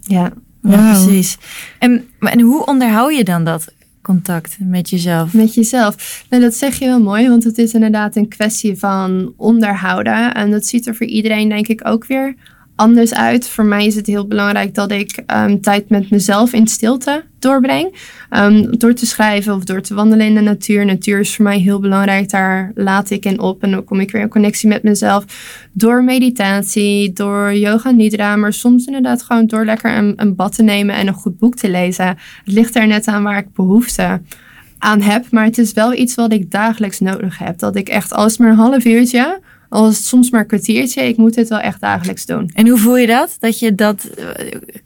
Ja. precies. En, maar- en hoe onderhoud je dan dat contact met jezelf? Met jezelf. Nou, dat zeg je wel mooi, want het is inderdaad een kwestie van onderhouden. En dat ziet er voor iedereen, denk ik, ook weer anders uit. Voor mij is het heel belangrijk dat ik ehm, tijd met mezelf in stilte doorbreng. Ehm, door te schrijven of door te wandelen in de natuur. Natuur is voor mij heel belangrijk. Daar laat ik in op en dan kom ik weer in connectie met mezelf. Door meditatie, door yoga nidra, maar soms inderdaad gewoon door lekker een, een bad te nemen en een goed boek te lezen. Het ligt er net aan waar ik behoefte aan heb. Maar het is wel iets wat ik dagelijks nodig heb. Dat ik echt als maar een half uurtje Al is het soms maar een kwartiertje, ik moet dit wel echt dagelijks doen. En hoe voel je dat? Dat je dat, eh,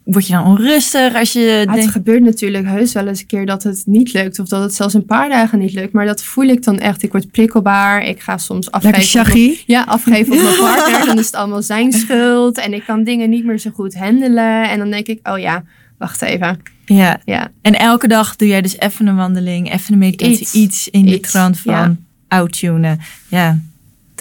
word je dan onrustig als je Ja, het gebeurt natuurlijk heus wel eens een keer dat het niet lukt. Of dat het zelfs een paar dagen niet lukt. Maar dat voel ik dan echt. Ik word prikkelbaar. Ik ga soms afgeven. Op mijn-. Ja, afgeven op mijn partner. Dan is het allemaal zijn schuld. En ik kan dingen niet meer zo goed handelen. En dan denk ik, oh ja, wacht even. ja. Ja, En elke dag doe jij dus even een wandeling, even een meditatie, iets, Iets. in die Iets, trant van ja. outtunen. Ja,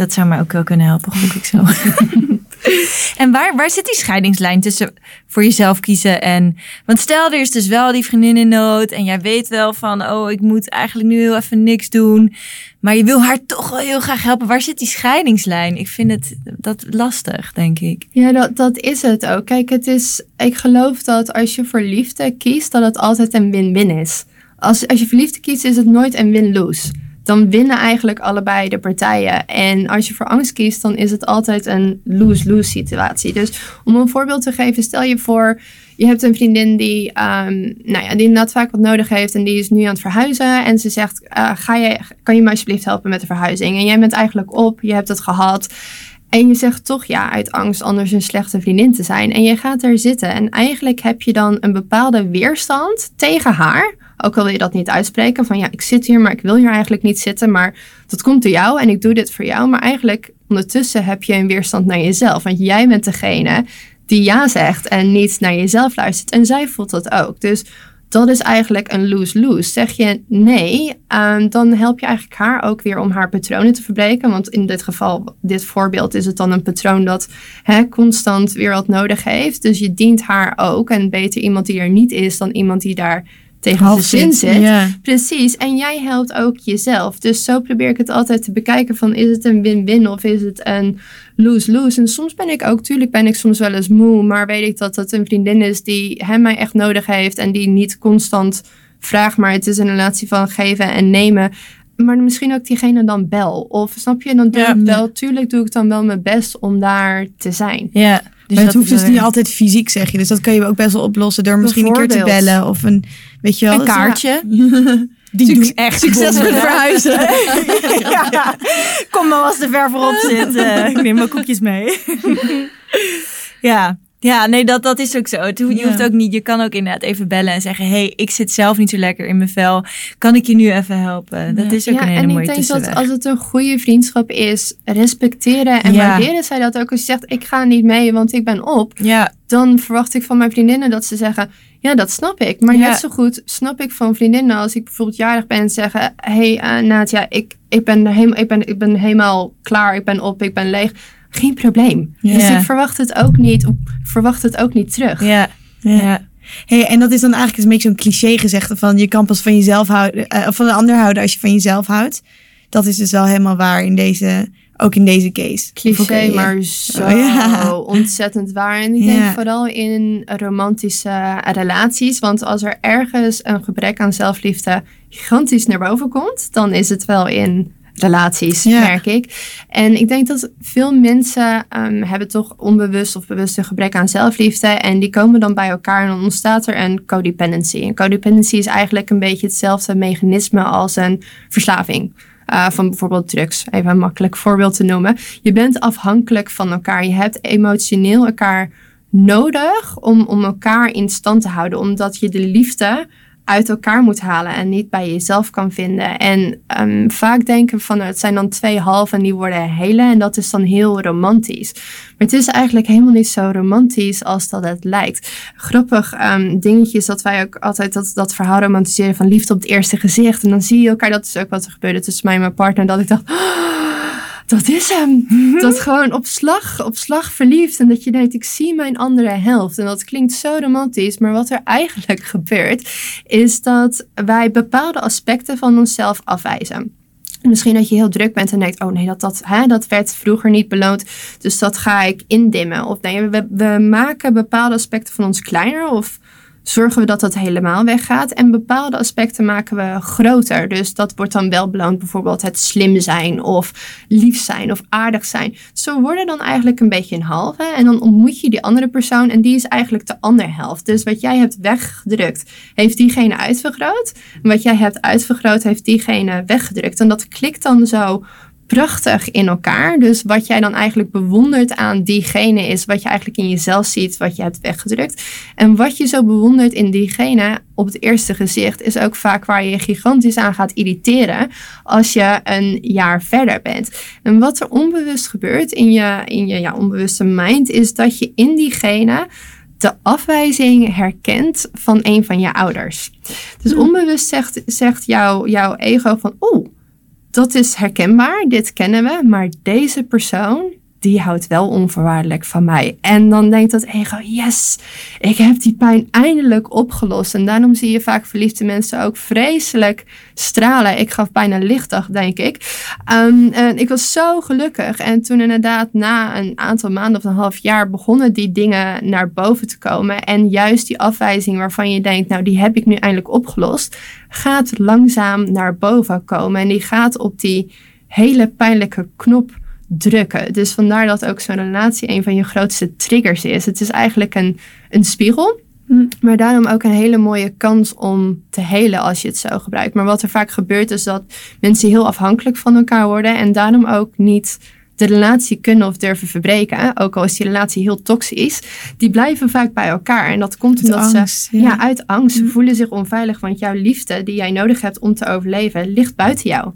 dat zou mij ook wel kunnen helpen, gok ik zo. en waar, waar zit die scheidingslijn tussen voor jezelf kiezen en... Want stel, er is dus wel die vriendin in nood en jij weet wel van... oh, ik moet eigenlijk nu heel even niks doen. Maar je wil haar toch wel heel graag helpen. Waar zit die scheidingslijn? Ik vind het dat lastig, denk ik. ja dat, dat is het ook. Kijk, het is, ik geloof dat als je voor liefde kiest, dat het altijd een win-win is. Als, als je voor liefde kiest, is het nooit een win-lose. Dan winnen eigenlijk allebei de partijen. En als je voor angst kiest, dan is het altijd een lose-lose situatie. Dus om een voorbeeld te geven, stel je voor, je hebt een vriendin die, ehm, nou ja, die inderdaad vaak wat nodig heeft en die is nu aan het verhuizen. En ze zegt, eh, ga je, kan je me alsjeblieft helpen met de verhuizing? En jij bent eigenlijk op, je hebt het gehad. En je zegt toch ja uit angst anders een slechte vriendin te zijn. En je gaat daar zitten. En eigenlijk heb je dan een bepaalde weerstand tegen haar. Ook al wil je dat niet uitspreken. Van ja, ik zit hier, maar ik wil hier eigenlijk niet zitten. Maar dat komt door jou en ik doe dit voor jou. Maar eigenlijk ondertussen heb je een weerstand naar jezelf. Want jij bent degene die ja zegt en niet naar jezelf luistert. En zij voelt dat ook. Dus dat is eigenlijk een lose-lose. Zeg je nee, ehm, dan help je eigenlijk haar ook weer om haar patronen te verbreken. Want in dit geval, dit voorbeeld, is het dan een patroon dat constant weer wat nodig heeft. Dus je dient haar ook. En beter iemand die er niet is dan iemand die daar tegen Half zijn zin zit. Precies, en jij helpt ook jezelf. Dus zo probeer ik het altijd te bekijken van is het een win-win of is het een lose-lose. En soms ben ik ook, tuurlijk ben ik soms wel eens moe, maar weet ik dat het een vriendin is die hem mij echt nodig heeft en die niet constant vraagt, maar het is een relatie van geven en nemen. Maar misschien ook diegene dan bel. Of snap je, dan doe ik wel, tuurlijk doe ik dan wel mijn best om daar te zijn. Ja, dus maar het hoeft dus niet weer- altijd fysiek, zeg je. Dus dat kan je ook best wel oplossen door misschien een keer te bellen. Of een, weet je wel. Een kaartje. Die Suc- doen echt succes met verhuizen. ja. Kom maar als de ver voorop zit. eh, ik neem mijn koekjes mee. ja. Ja, nee, dat, dat is ook zo. Het hoeft- Je hoeft ook niet, je kan ook inderdaad even bellen en zeggen: hey, ik zit zelf niet zo lekker in mijn vel. Kan ik je nu even helpen? Dat is ook een hele en mooie ik denk dat als het een goede vriendschap is, respecteren en waarderen zij dat ook. Als je zegt, ik ga niet mee, want ik ben op. Ja, Dan verwacht ik van mijn vriendinnen dat ze zeggen, ja, dat snap ik. Maar Ja. net zo goed snap ik van vriendinnen als ik bijvoorbeeld jarig ben en zeggen, hey uh, Nadia, ik, ik, ben helemaal, ik, ben, ik ben helemaal klaar, ik ben op, ik ben leeg. Geen probleem. Ja. Dus ik verwacht het ook niet, verwacht het ook niet terug. ja, ja. Hey, en dat is dan eigenlijk een beetje zo'n cliché gezegde van je kan pas van jezelf houden, eh, of van een ander houden als je van jezelf houdt. Dat is dus wel helemaal waar in deze, ook in deze case. Cliché, eh, maar zo Oh, ja. ontzettend waar. En ik Ja. denk vooral in romantische relaties. Want als er ergens een gebrek aan zelfliefde gigantisch naar boven komt, dan is het wel in relaties, Ja. merk ik. En ik denk dat veel mensen ehm, hebben toch onbewust of bewust een gebrek aan zelfliefde. En die komen dan bij elkaar en dan ontstaat er een codependency. En codependency is eigenlijk een beetje hetzelfde mechanisme als een verslaving. uh, van bijvoorbeeld drugs. Even een makkelijk voorbeeld te noemen. Je bent afhankelijk van elkaar. Je hebt emotioneel elkaar nodig om, om elkaar in stand te houden. Omdat je de liefde uit elkaar moet halen en niet bij jezelf kan vinden. En um, vaak denken van het zijn dan twee halven en die worden hele en dat is dan heel romantisch. Maar het is eigenlijk helemaal niet zo romantisch als dat het lijkt. Grappig um, dingetje is dat wij ook altijd dat, dat verhaal romantiseren van liefde op het eerste gezicht. En dan zie je elkaar, dat is ook wat er gebeurde tussen mij en mijn partner, dat ik dacht... dat is hem. Dat gewoon op slag, op slag verliefd. En dat je denkt, ik zie mijn andere helft. En dat klinkt zo romantisch. Maar wat er eigenlijk gebeurt, is dat wij bepaalde aspecten van onszelf afwijzen. Misschien dat je heel druk bent en denkt, oh nee, dat, dat, hè, dat werd vroeger niet beloond. Dus dat ga ik indimmen. Of nee, we, we maken bepaalde aspecten van ons kleiner. Of zorgen we dat dat helemaal weggaat. En bepaalde aspecten maken we groter. Dus dat wordt dan wel beloond. Bijvoorbeeld het slim zijn of lief zijn of aardig zijn. Zo worden dan eigenlijk een beetje een halve. En dan ontmoet je die andere persoon en die is eigenlijk de andere helft. Dus wat jij hebt weggedrukt, heeft diegene uitvergroot. En wat jij hebt uitvergroot, heeft diegene weggedrukt. En dat klikt dan zo prachtig in elkaar. Dus wat jij dan eigenlijk bewondert aan diegene is wat je eigenlijk in jezelf ziet, wat je hebt weggedrukt. En wat je zo bewondert in diegene op het eerste gezicht is ook vaak waar je gigantisch aan gaat irriteren als je een jaar verder bent. En wat er onbewust gebeurt in je, in je ja, onbewuste mind is dat je in diegene de afwijzing herkent van een van je ouders. Dus onbewust zegt, zegt jouw jouw ego van, oeh, dat is herkenbaar, dit kennen we, maar deze persoon, die houdt wel onvoorwaardelijk van mij. En dan denkt dat ego, yes, ik heb die pijn eindelijk opgelost. En daarom zie je vaak verliefde mensen ook vreselijk stralen. Ik gaf bijna lichtdag, denk ik. Um, en ik was zo gelukkig. En toen inderdaad na een aantal maanden of een half jaar begonnen die dingen naar boven te komen. En juist die afwijzing waarvan je denkt, nou die heb ik nu eindelijk opgelost, gaat langzaam naar boven komen. En die gaat op die hele pijnlijke knop drukken. Dus vandaar dat ook zo'n relatie een van je grootste triggers is. Het is eigenlijk een, een spiegel. Hm. Maar daarom ook een hele mooie kans om te helen als je het zo gebruikt. Maar wat er vaak gebeurt is dat mensen heel afhankelijk van elkaar worden. En daarom ook niet de relatie kunnen of durven verbreken. Ook al is die relatie heel toxisch. Die blijven vaak bij elkaar. En dat komt Uit omdat angst, ze ja. ja, uit angst. Ze Hm. voelen zich onveilig. Want jouw liefde die jij nodig hebt om te overleven ligt buiten jou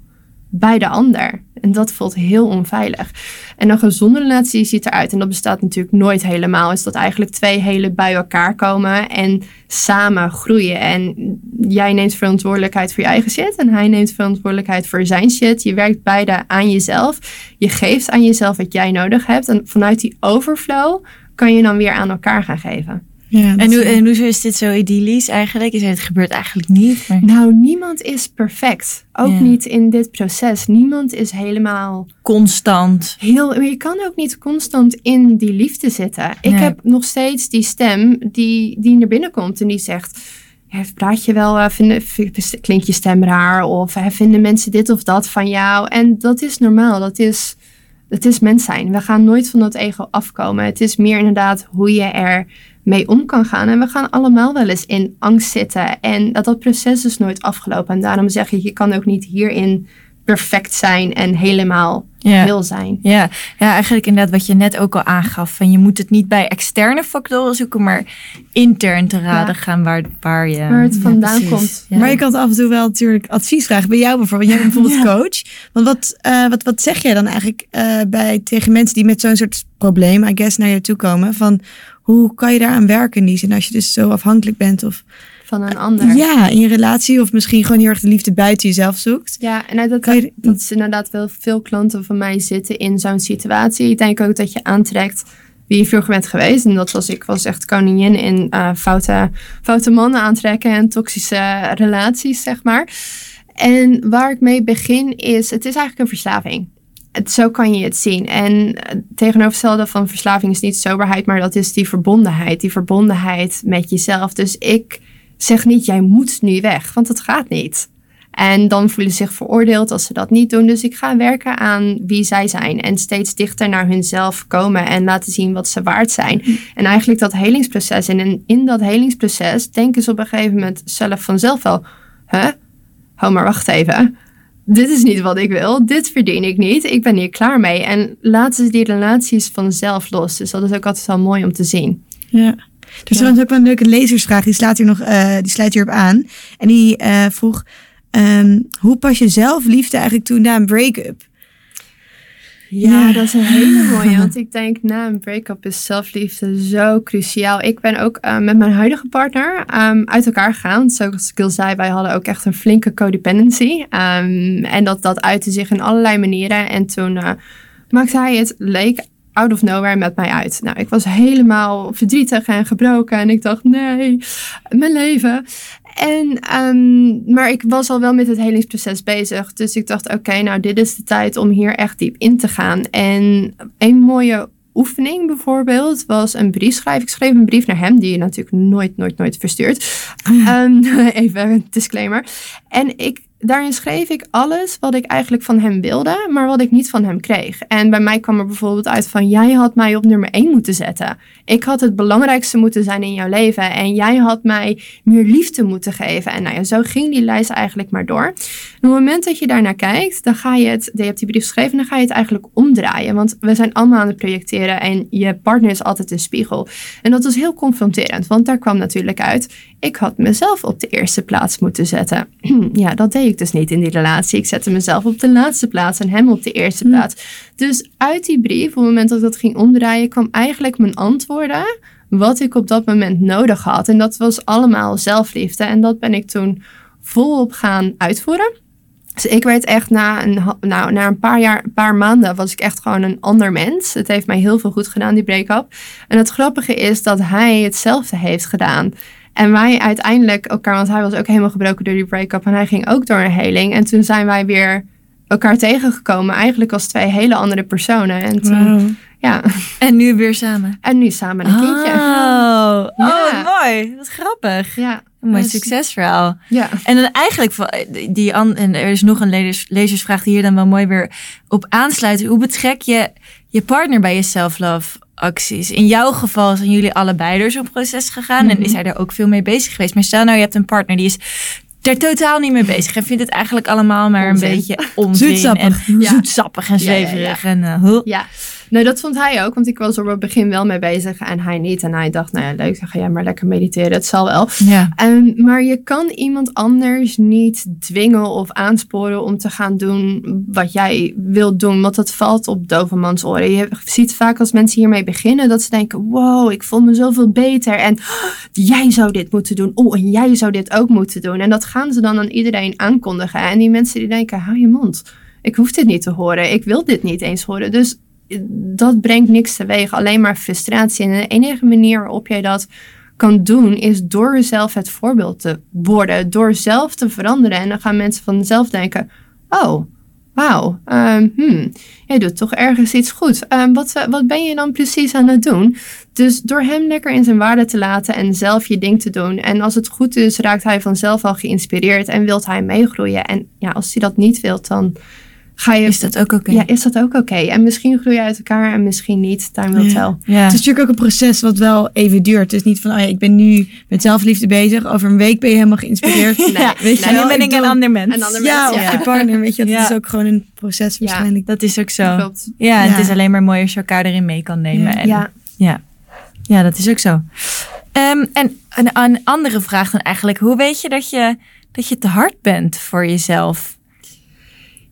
bij de ander. En dat voelt heel onveilig. En een gezonde relatie ziet eruit, en dat bestaat natuurlijk nooit helemaal, is dat eigenlijk twee hele bij elkaar komen en samen groeien. En jij neemt verantwoordelijkheid voor je eigen shit en hij neemt verantwoordelijkheid voor zijn shit. Je werkt beide aan jezelf. Je geeft aan jezelf wat jij nodig hebt. En vanuit die overflow kan je dan weer aan elkaar gaan geven. Ja, dat En, hoe, en hoezo is dit zo idyllisch eigenlijk? Je zei, het gebeurt eigenlijk niet. Maar Nou, niemand is perfect. Ook Ja. niet in dit proces. Niemand is helemaal constant. heel. maar Je kan ook niet constant in die liefde zitten. Ik Nee. heb nog steeds die stem die, die naar binnen komt en die zegt. Praat je wel, eh, vinden, klinkt je stem raar? Of eh, vinden mensen dit of dat van jou? En dat is normaal. Dat is, het is mens zijn. We gaan nooit van dat ego afkomen. Het is meer inderdaad hoe je er mee om kan gaan. En we gaan allemaal wel eens in angst zitten. En dat, dat proces is nooit afgelopen. En daarom zeg ik, je kan ook niet hierin perfect zijn en helemaal Ja. heel zijn. Ja, ja, eigenlijk inderdaad wat je net ook al aangaf. Van je moet het niet bij externe factoren zoeken, maar intern te raden Ja. gaan waar, waar je Waar het vandaan komt. Ja. Maar je kan af en toe wel natuurlijk advies vragen. Bij jou bijvoorbeeld. Jij bent bijvoorbeeld coach. Want wat, eh, wat, wat zeg jij dan eigenlijk eh, bij, tegen mensen die met zo'n soort probleem, I guess, naar je toe komen? Van hoe kan je daaraan werken in die zin als je dus zo afhankelijk bent? Of Van een ander. ja, in je relatie of misschien gewoon heel erg de liefde buiten jezelf zoekt. Ja, en dat, je- dat is inderdaad wel veel klanten van mij zitten in zo'n situatie. Ik denk ook dat je aantrekt wie je vroeger bent geweest. En dat was ik was echt koningin in eh, foute, foute mannen aantrekken en toxische relaties, zeg maar. En waar ik mee begin is, het is eigenlijk een verslaving. Het, zo kan je het zien. En eh, tegenovergestelde van verslaving is niet soberheid, maar dat is die verbondenheid. Die verbondenheid met jezelf. Dus ik zeg niet, jij moet nu weg, want dat gaat niet. En dan voelen ze zich veroordeeld als ze dat niet doen. Dus ik ga werken aan wie zij zijn. En steeds dichter naar hunzelf komen. En laten zien wat ze waard zijn. En eigenlijk dat helingsproces. En in, in dat helingsproces denken ze op een gegeven moment zelf vanzelf wel. Huh? Hou maar wacht even. Dit is niet wat ik wil. Dit verdien ik niet. Ik ben hier klaar mee. En laten ze die relaties vanzelf los. Dus dat is ook altijd wel mooi om te zien. Ja. Er is trouwens ook wel een leuke lezersvraag, die, slaat hier nog, eh, die sluit hierop aan. En die eh, vroeg, ehm, hoe pas je zelf liefde eigenlijk toe na een break-up? Ja, dat is een hele mooie. Want ik denk na een break-up is zelfliefde zo cruciaal. Ik ben ook eh, met mijn huidige partner ehm, uit elkaar gegaan. Zoals ik al zei, wij hadden ook echt een flinke codependency. Ehm, en dat, dat uitte zich in allerlei manieren. En toen eh, maakte hij het leek out of nowhere met mij uit. Nou, ik was helemaal verdrietig en gebroken. En ik dacht, nee, mijn leven. En, ehm, maar ik was al wel met het helingsproces bezig. Dus ik dacht, oké, nou dit is de tijd om hier echt diep in te gaan. En een mooie oefening bijvoorbeeld was een brief schrijven. Ik schreef een brief naar hem, die je natuurlijk nooit, nooit, nooit verstuurt. Ehm, even een disclaimer. En ik daarin schreef ik alles wat ik eigenlijk van hem wilde, maar wat ik niet van hem kreeg. En bij mij kwam er bijvoorbeeld uit van, jij had mij op nummer 1 moeten zetten. Ik had het belangrijkste moeten zijn in jouw leven en jij had mij meer liefde moeten geven. En nou ja, zo ging die lijst eigenlijk maar door. Op het moment dat je daarnaar kijkt, dan ga je het, je hebt die brief geschreven, dan ga je het eigenlijk omdraaien. Want we zijn allemaal aan het projecteren en je partner is altijd een spiegel. En dat was heel confronterend, want daar kwam natuurlijk uit, ik had mezelf op de eerste plaats moeten zetten. ja, dat deed ik dus niet in die relatie. Ik zette mezelf op de laatste plaats en hem op de eerste Hm. plaats. Dus uit die brief, op het moment dat ik dat ging omdraaien, kwam eigenlijk mijn antwoorden wat ik op dat moment nodig had. En dat was allemaal zelfliefde. En dat ben ik toen volop gaan uitvoeren. Dus ik werd echt na een, nou, na een paar, jaar, een paar maanden was ik echt gewoon een ander mens. Het heeft mij heel veel goed gedaan, die break-up. En het grappige is dat hij hetzelfde heeft gedaan. En wij uiteindelijk elkaar, want hij was ook helemaal gebroken door die break-up. En hij ging ook door een heling. En toen zijn wij weer elkaar tegengekomen. Eigenlijk als twee hele andere personen. En toen, ja. En nu weer samen. En nu samen een kindje. Oh, oh mooi. Wat grappig. Ja. Een mooi succesverhaal. Ja. En dan eigenlijk, van- die, an- en er is nog een lezers, lezersvraag die hier dan wel mooi weer op aansluit. Hoe betrek je je partner bij je self-love acties? In jouw geval zijn jullie allebei door zo'n proces gegaan en Mhm. is hij er ook veel mee bezig geweest. Maar stel nou, je hebt een partner die is er totaal niet mee bezig en vindt het eigenlijk allemaal maar Onzin. een beetje onzin Zoetsappig. en Ja. zoetsappig en Ja, ja, ja. zweverig. En, eh. Ja, nee, dat vond hij ook. Want ik was er op het begin wel mee bezig en hij niet. En hij dacht, nou ja, leuk, dan ga jij maar lekker mediteren. Het zal wel. ja. Ehm, maar je kan iemand anders niet dwingen of aansporen om te gaan doen wat jij wilt doen. Want dat valt op dovermans oren. Je ziet vaak als mensen hiermee beginnen dat ze denken, wow, ik voel me zoveel beter. En "Oh, jij zou dit moeten doen. Oh, en jij zou dit ook moeten doen. En dat gaan ze dan aan iedereen aankondigen. En die mensen die denken, hou je mond. Ik hoef dit niet te horen. Ik wil dit niet eens horen. Dus eh, dat brengt niks teweeg. Alleen maar frustratie. En de enige manier waarop jij dat kan doen, is door zelf het voorbeeld te worden. Door zelf te veranderen. En dan gaan mensen vanzelf denken: Oh, wauw, ehm, hmm, jij doet toch ergens iets goed. Ehm, wat, eh, wat ben je dan precies aan het doen? Dus door hem lekker in zijn waarde te laten en zelf je ding te doen. En als het goed is, raakt hij vanzelf al geïnspireerd en wilt hij meegroeien. En ja, als hij dat niet wilt, dan ga je. Is dat ook oké? Ja, is dat ook oké? En misschien groei je uit elkaar en misschien niet. Time will tell. Ja. Het is natuurlijk ook een proces wat wel even duurt. Het is niet van, oh ja, ik ben nu met zelfliefde bezig. Over een week ben je helemaal geïnspireerd. Nee, Ja, weet en je nu ben ik een ander mens. Een ander Ja, of ja. je partner, weet je. Dat Ja. is ook gewoon een proces Ja. waarschijnlijk. Dat is ook zo. Klopt. Ja, het is alleen maar mooi als je elkaar erin mee kan nemen. Ja. En, Ja. ja. Ja, dat is ook zo. Ehm, en een, een andere vraag dan eigenlijk. Hoe weet je dat, je dat je te hard bent voor jezelf?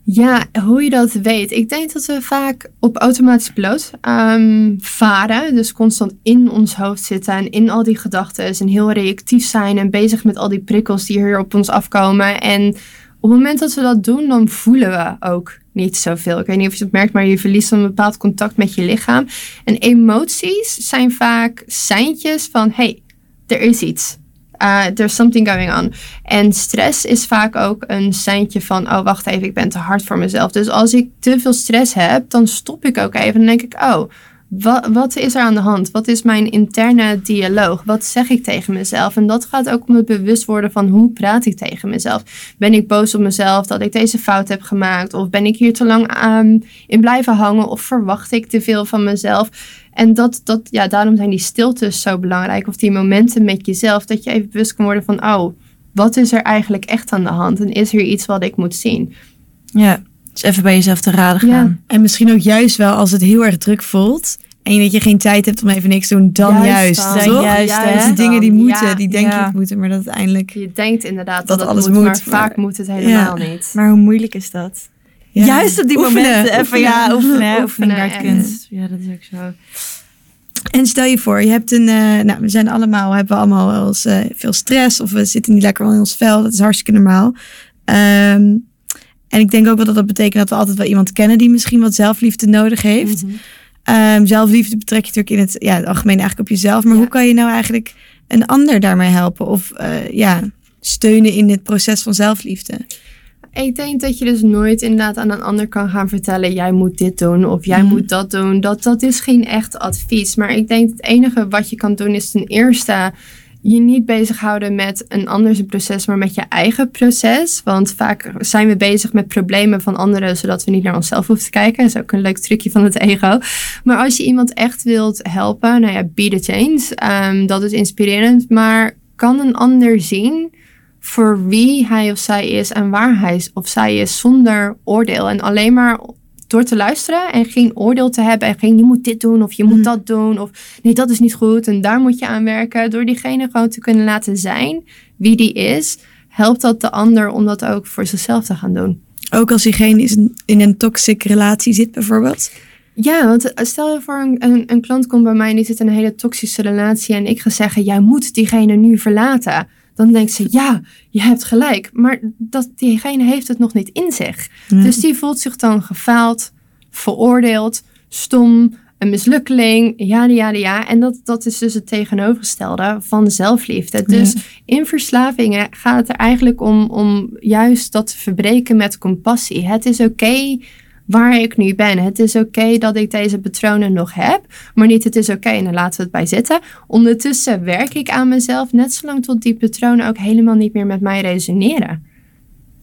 Ja, hoe je dat weet. Ik denk dat we vaak op automatisch piloot ehm, varen. Dus constant in ons hoofd zitten en in al die gedachten. En heel reactief zijn en bezig met al die prikkels die hier op ons afkomen. En op het moment dat we dat doen, dan voelen we ook niet zoveel. Ik weet niet of je het merkt, maar je verliest een bepaald contact met je lichaam. En emoties zijn vaak seintjes van, hey, er is iets. Uh, there's something going on. En stress is vaak ook een seintje van, oh wacht even, ik ben te hard voor mezelf. Dus als ik te veel stress heb, dan stop ik ook even en denk ik, oh, wat, wat is er aan de hand? Wat is mijn interne dialoog? Wat zeg ik tegen mezelf? En dat gaat ook om het bewust worden van hoe praat ik tegen mezelf. Ben ik boos op mezelf dat ik deze fout heb gemaakt? Of ben ik hier te lang aan in blijven hangen? Of verwacht ik te veel van mezelf? En dat, dat, ja, daarom zijn die stiltes zo belangrijk. Of die momenten met jezelf. Dat je even bewust kan worden van, oh, wat is er eigenlijk echt aan de hand? En is er iets wat ik moet zien? Ja, dus even bij jezelf te raden Ja. gaan. En misschien ook juist wel als het heel erg druk voelt. En je dat je geen tijd hebt om even niks te doen, dan Juist juist. dan. toch? Juist, hè? Dat die dingen die moeten, Ja. die denk Ja. ik moeten, maar dat uiteindelijk. Je denkt inderdaad Dat dat, alles alles moet, moet, maar, maar- vaak moet het helemaal niet. Maar hoe moeilijk is dat? Ja. Juist op die Oefenen, momenten. Even, ja, oefenen. Oefenen, het kunt. Ja, dat is ook zo. En stel je voor, je hebt een, eh, nou, we zijn allemaal, hebben allemaal wel eens eh, veel stress of we zitten niet lekker in ons vel. Dat is hartstikke normaal. Ehm, en ik denk ook wel dat dat betekent dat we altijd wel iemand kennen die misschien wat zelfliefde nodig heeft. Mhm. Ehm, zelfliefde betrek je natuurlijk in het, ja, het algemeen eigenlijk op jezelf. Maar Ja. hoe kan je nou eigenlijk een ander daarmee helpen? Of eh, ja, steunen in dit proces van zelfliefde? Ik denk dat je dus nooit inderdaad aan een ander kan gaan vertellen: jij moet dit doen of jij Mhm. moet dat doen. Dat, dat is geen echt advies. Maar ik denk het enige wat je kan doen is ten eerste je niet bezighouden met een ander proces, maar met je eigen proces. Want vaak zijn we bezig met problemen van anderen, zodat we niet naar onszelf hoeven te kijken. Dat is ook een leuk trucje van het ego. Maar als je iemand echt wilt helpen, nou ja, be the change. Ehm, dat is inspirerend. Maar kan een ander zien voor wie hij of zij is en waar hij of zij is zonder oordeel. En alleen maar door te luisteren en geen oordeel te hebben en geen je moet dit doen of je moet Mhm. dat doen of nee dat is niet goed en daar moet je aan werken. Door diegene gewoon te kunnen laten zijn wie die is, helpt dat de ander om dat ook voor zichzelf te gaan doen. Ook als diegene is in een toxic relatie zit bijvoorbeeld. Ja, want eh, stel je voor een, een, een klant komt bij mij en die zit in een hele toxische relatie en ik ga zeggen, jij moet diegene nu verlaten. Dan denkt ze, ja, je hebt gelijk. Maar dat, diegene heeft het nog niet in zich. Dus die voelt zich dan gefaald, veroordeeld, stom, een mislukkeling, ja, ja, ja. En dat, dat is dus het tegenovergestelde van zelfliefde. Dus in verslavingen gaat het er eigenlijk om, om juist dat te verbreken met compassie. Het is oké waar ik nu ben. Het is oké dat ik deze patronen nog heb, maar niet het is oké en dan laten we het bij zitten. Ondertussen werk ik aan mezelf net zolang tot die patronen ook helemaal niet meer met mij resoneren.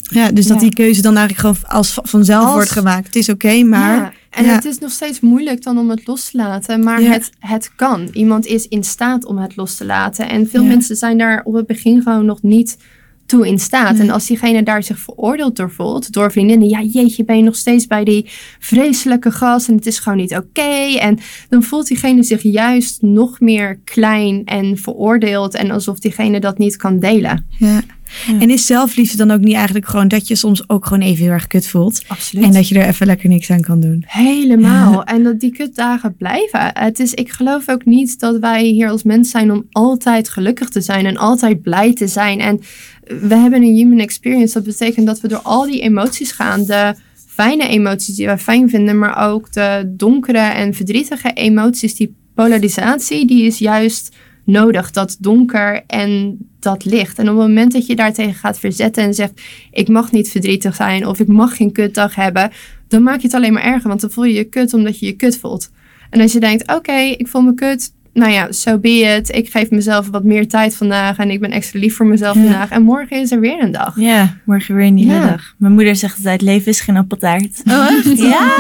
Ja, dus dat Ja. die keuze dan eigenlijk gewoon als vanzelf Als- wordt gemaakt. Het is oké, maar... Ja, en ja. het is nog steeds moeilijk dan om het los te laten, maar het, het kan. Iemand is in staat om het los te laten. En veel mensen zijn daar op het begin gewoon nog niet toe in staat. Nee. En als diegene daar zich veroordeeld door voelt, door vriendinnen, ja jeetje, ben je nog steeds bij die vreselijke gast en het is gewoon niet oké. En dan voelt diegene zich juist nog meer klein en veroordeeld en alsof diegene dat niet kan delen. Ja. En is zelfliefde dan ook niet eigenlijk gewoon dat je soms ook gewoon even heel erg kut voelt? Absoluut. En dat je er even lekker niks aan kan doen? Helemaal. En dat die kutdagen blijven. Het is, ik geloof ook niet dat wij hier als mens zijn om altijd gelukkig te zijn en altijd blij te zijn. En we hebben een human experience. Dat betekent dat we door al die emoties gaan. De fijne emoties die wij fijn vinden, maar ook de donkere en verdrietige emoties. Die polarisatie, die is juist nodig. Dat donker en dat licht. En op het moment dat je daartegen gaat verzetten en zegt: Ik mag niet verdrietig zijn of ik mag geen kutdag hebben, dan maak je het alleen maar erger. Want dan voel je je kut omdat je je kut voelt. En als je denkt: Oké, ik voel me kut. Nou ja, so be it. Ik geef mezelf wat meer tijd vandaag en ik ben extra lief voor mezelf Ja. vandaag. En morgen is er weer een dag. Ja, morgen weer een nieuwe Ja. dag. Mijn moeder zegt altijd, leven is geen appeltaart. Oh, echt? Ja,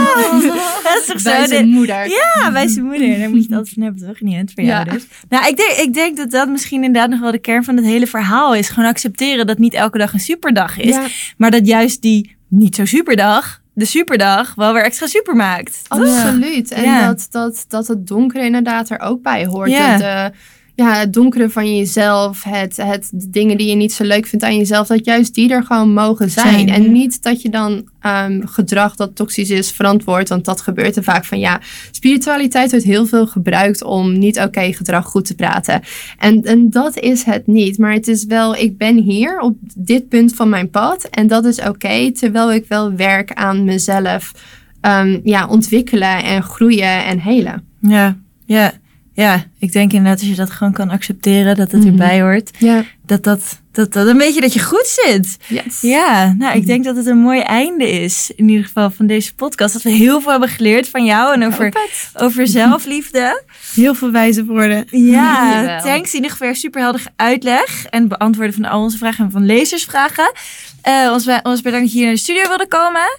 dat is toch zo? Bij zijn De- moeder. Ja, bij zijn moeder. Daar moet je het altijd van hebben, toch? Niet het voor jou Ja. dus. Nou, ik denk, ik denk dat dat misschien inderdaad nog wel de kern van het hele verhaal is. Gewoon accepteren dat niet elke dag een superdag is. Maar dat juist die niet zo superdag, de superdag, wel weer extra super maakt. absoluut. En Ja. dat, dat, dat het donkere inderdaad er ook bij hoort. Ja. Het, eh, ja, het donkere van jezelf, het, het de dingen die je niet zo leuk vindt aan jezelf, dat juist die er gewoon mogen zijn. Zijn, en niet dat je dan ehm, gedrag dat toxisch is verantwoord, want dat gebeurt er vaak van ja, spiritualiteit wordt heel veel gebruikt om niet oké gedrag goed te praten. En, en dat is het niet, maar het is wel, ik ben hier op dit punt van mijn pad en dat is oké, terwijl ik wel werk aan mezelf ehm, ja, ontwikkelen en groeien en helen. Ja, ja, ja. Ik denk inderdaad als je dat gewoon kan accepteren, dat het Mhm. erbij hoort. Ja, Dat dat, dat dat een beetje dat je goed zit. yes. Ja, nou, ik denk dat het een mooi einde is. In ieder geval van deze podcast. Dat we heel veel hebben geleerd van jou en over, over zelfliefde. Heel veel wijze woorden. Ja, thanks in ieder geval superheldige uitleg. En beantwoorden van al onze vragen en van lezersvragen. Eh ons, ons bedankt dat je hier naar de studio wilde komen.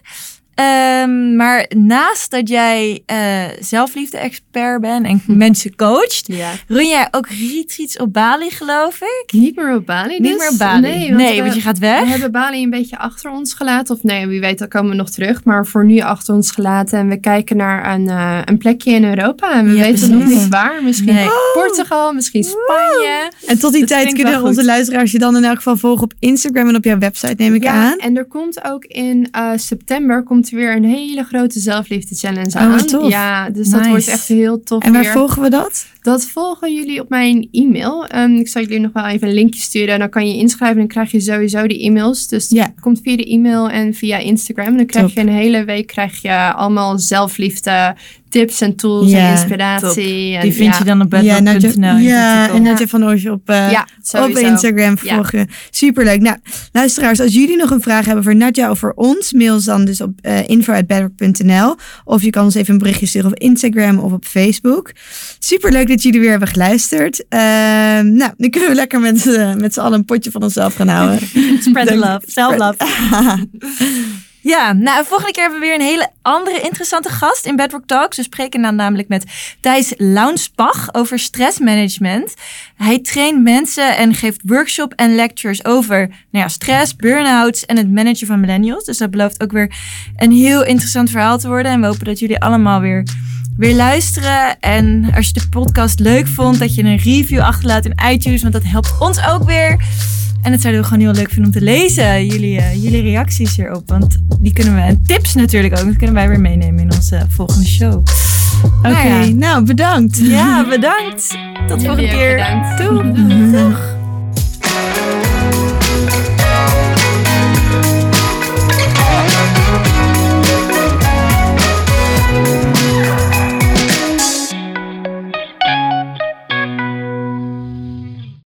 Ehm, maar naast dat jij eh zelfliefde-expert bent en mensen coacht, Ja. run jij ook retreats op Bali, geloof ik? Niet meer op Bali Niet dus? meer op Bali. Nee, want, nee, we, want je gaat we weg. hebben Bali een beetje achter ons gelaten. Of nee, wie weet, dan komen we nog terug. Maar voor nu achter ons gelaten. En we kijken naar een, eh, een plekje in Europa. En we Ja, weten nog niet waar. Misschien Nee. Portugal, misschien Spanje. En tot die Dat tijd kunnen onze luisteraars je dan in elk geval volgen op Instagram en op jouw website, neem ik Ja, aan. en er komt ook in eh, september komt weer een hele grote zelfliefde challenge Oh, aan. tof. Ja, dus dat wordt echt heel tof En waar weer. volgen we dat? Dat volgen jullie op mijn e-mail. Ehm, ik zal jullie nog wel even een linkje sturen. Dan kan je inschrijven en dan krijg je sowieso die e-mails. Dus Ja. het komt via de e-mail en via Instagram. En dan krijg Top. je een hele week krijg je allemaal zelfliefde tips en tools Ja, en inspiratie. En, Die vind ja. je dan op Ja, bedrock.nl. Ja, en Nadja van Oosje op, eh, Ja, op. Instagram Ja. volgen. Superleuk. Nou, luisteraars, als jullie nog een vraag hebben voor Nadja of voor ons, mail ons dan dus op uh, info.bedrock.nl. Of je kan ons even een berichtje sturen op Instagram of op Facebook. Superleuk dat jullie weer hebben geluisterd. Ehm, nou, nu kunnen we lekker met, eh, met z'n allen een potje van onszelf gaan houden. Spread the love. Self love. Ja, nou, volgende keer hebben we weer een hele andere interessante gast in Bedrock Talks. We spreken dan namelijk met Thijs Launsbach over stressmanagement. Hij traint mensen en geeft workshop en lectures over nou ja, stress, burn-outs en het managen van millennials. Dus dat belooft ook weer een heel interessant verhaal te worden. En we hopen dat jullie allemaal weer, weer luisteren. En als je de podcast leuk vond, dat je een review achterlaat in iTunes, want dat helpt ons ook weer. En het zouden we gewoon heel leuk vinden om te lezen, jullie, eh, jullie reacties hierop. Want die kunnen we, en tips natuurlijk ook, dat kunnen wij weer meenemen in onze volgende show. Oké, Nou ja. nou bedankt. Ja, bedankt. Tot volgende Jullie ook keer. bedankt. Doeg. Doeg.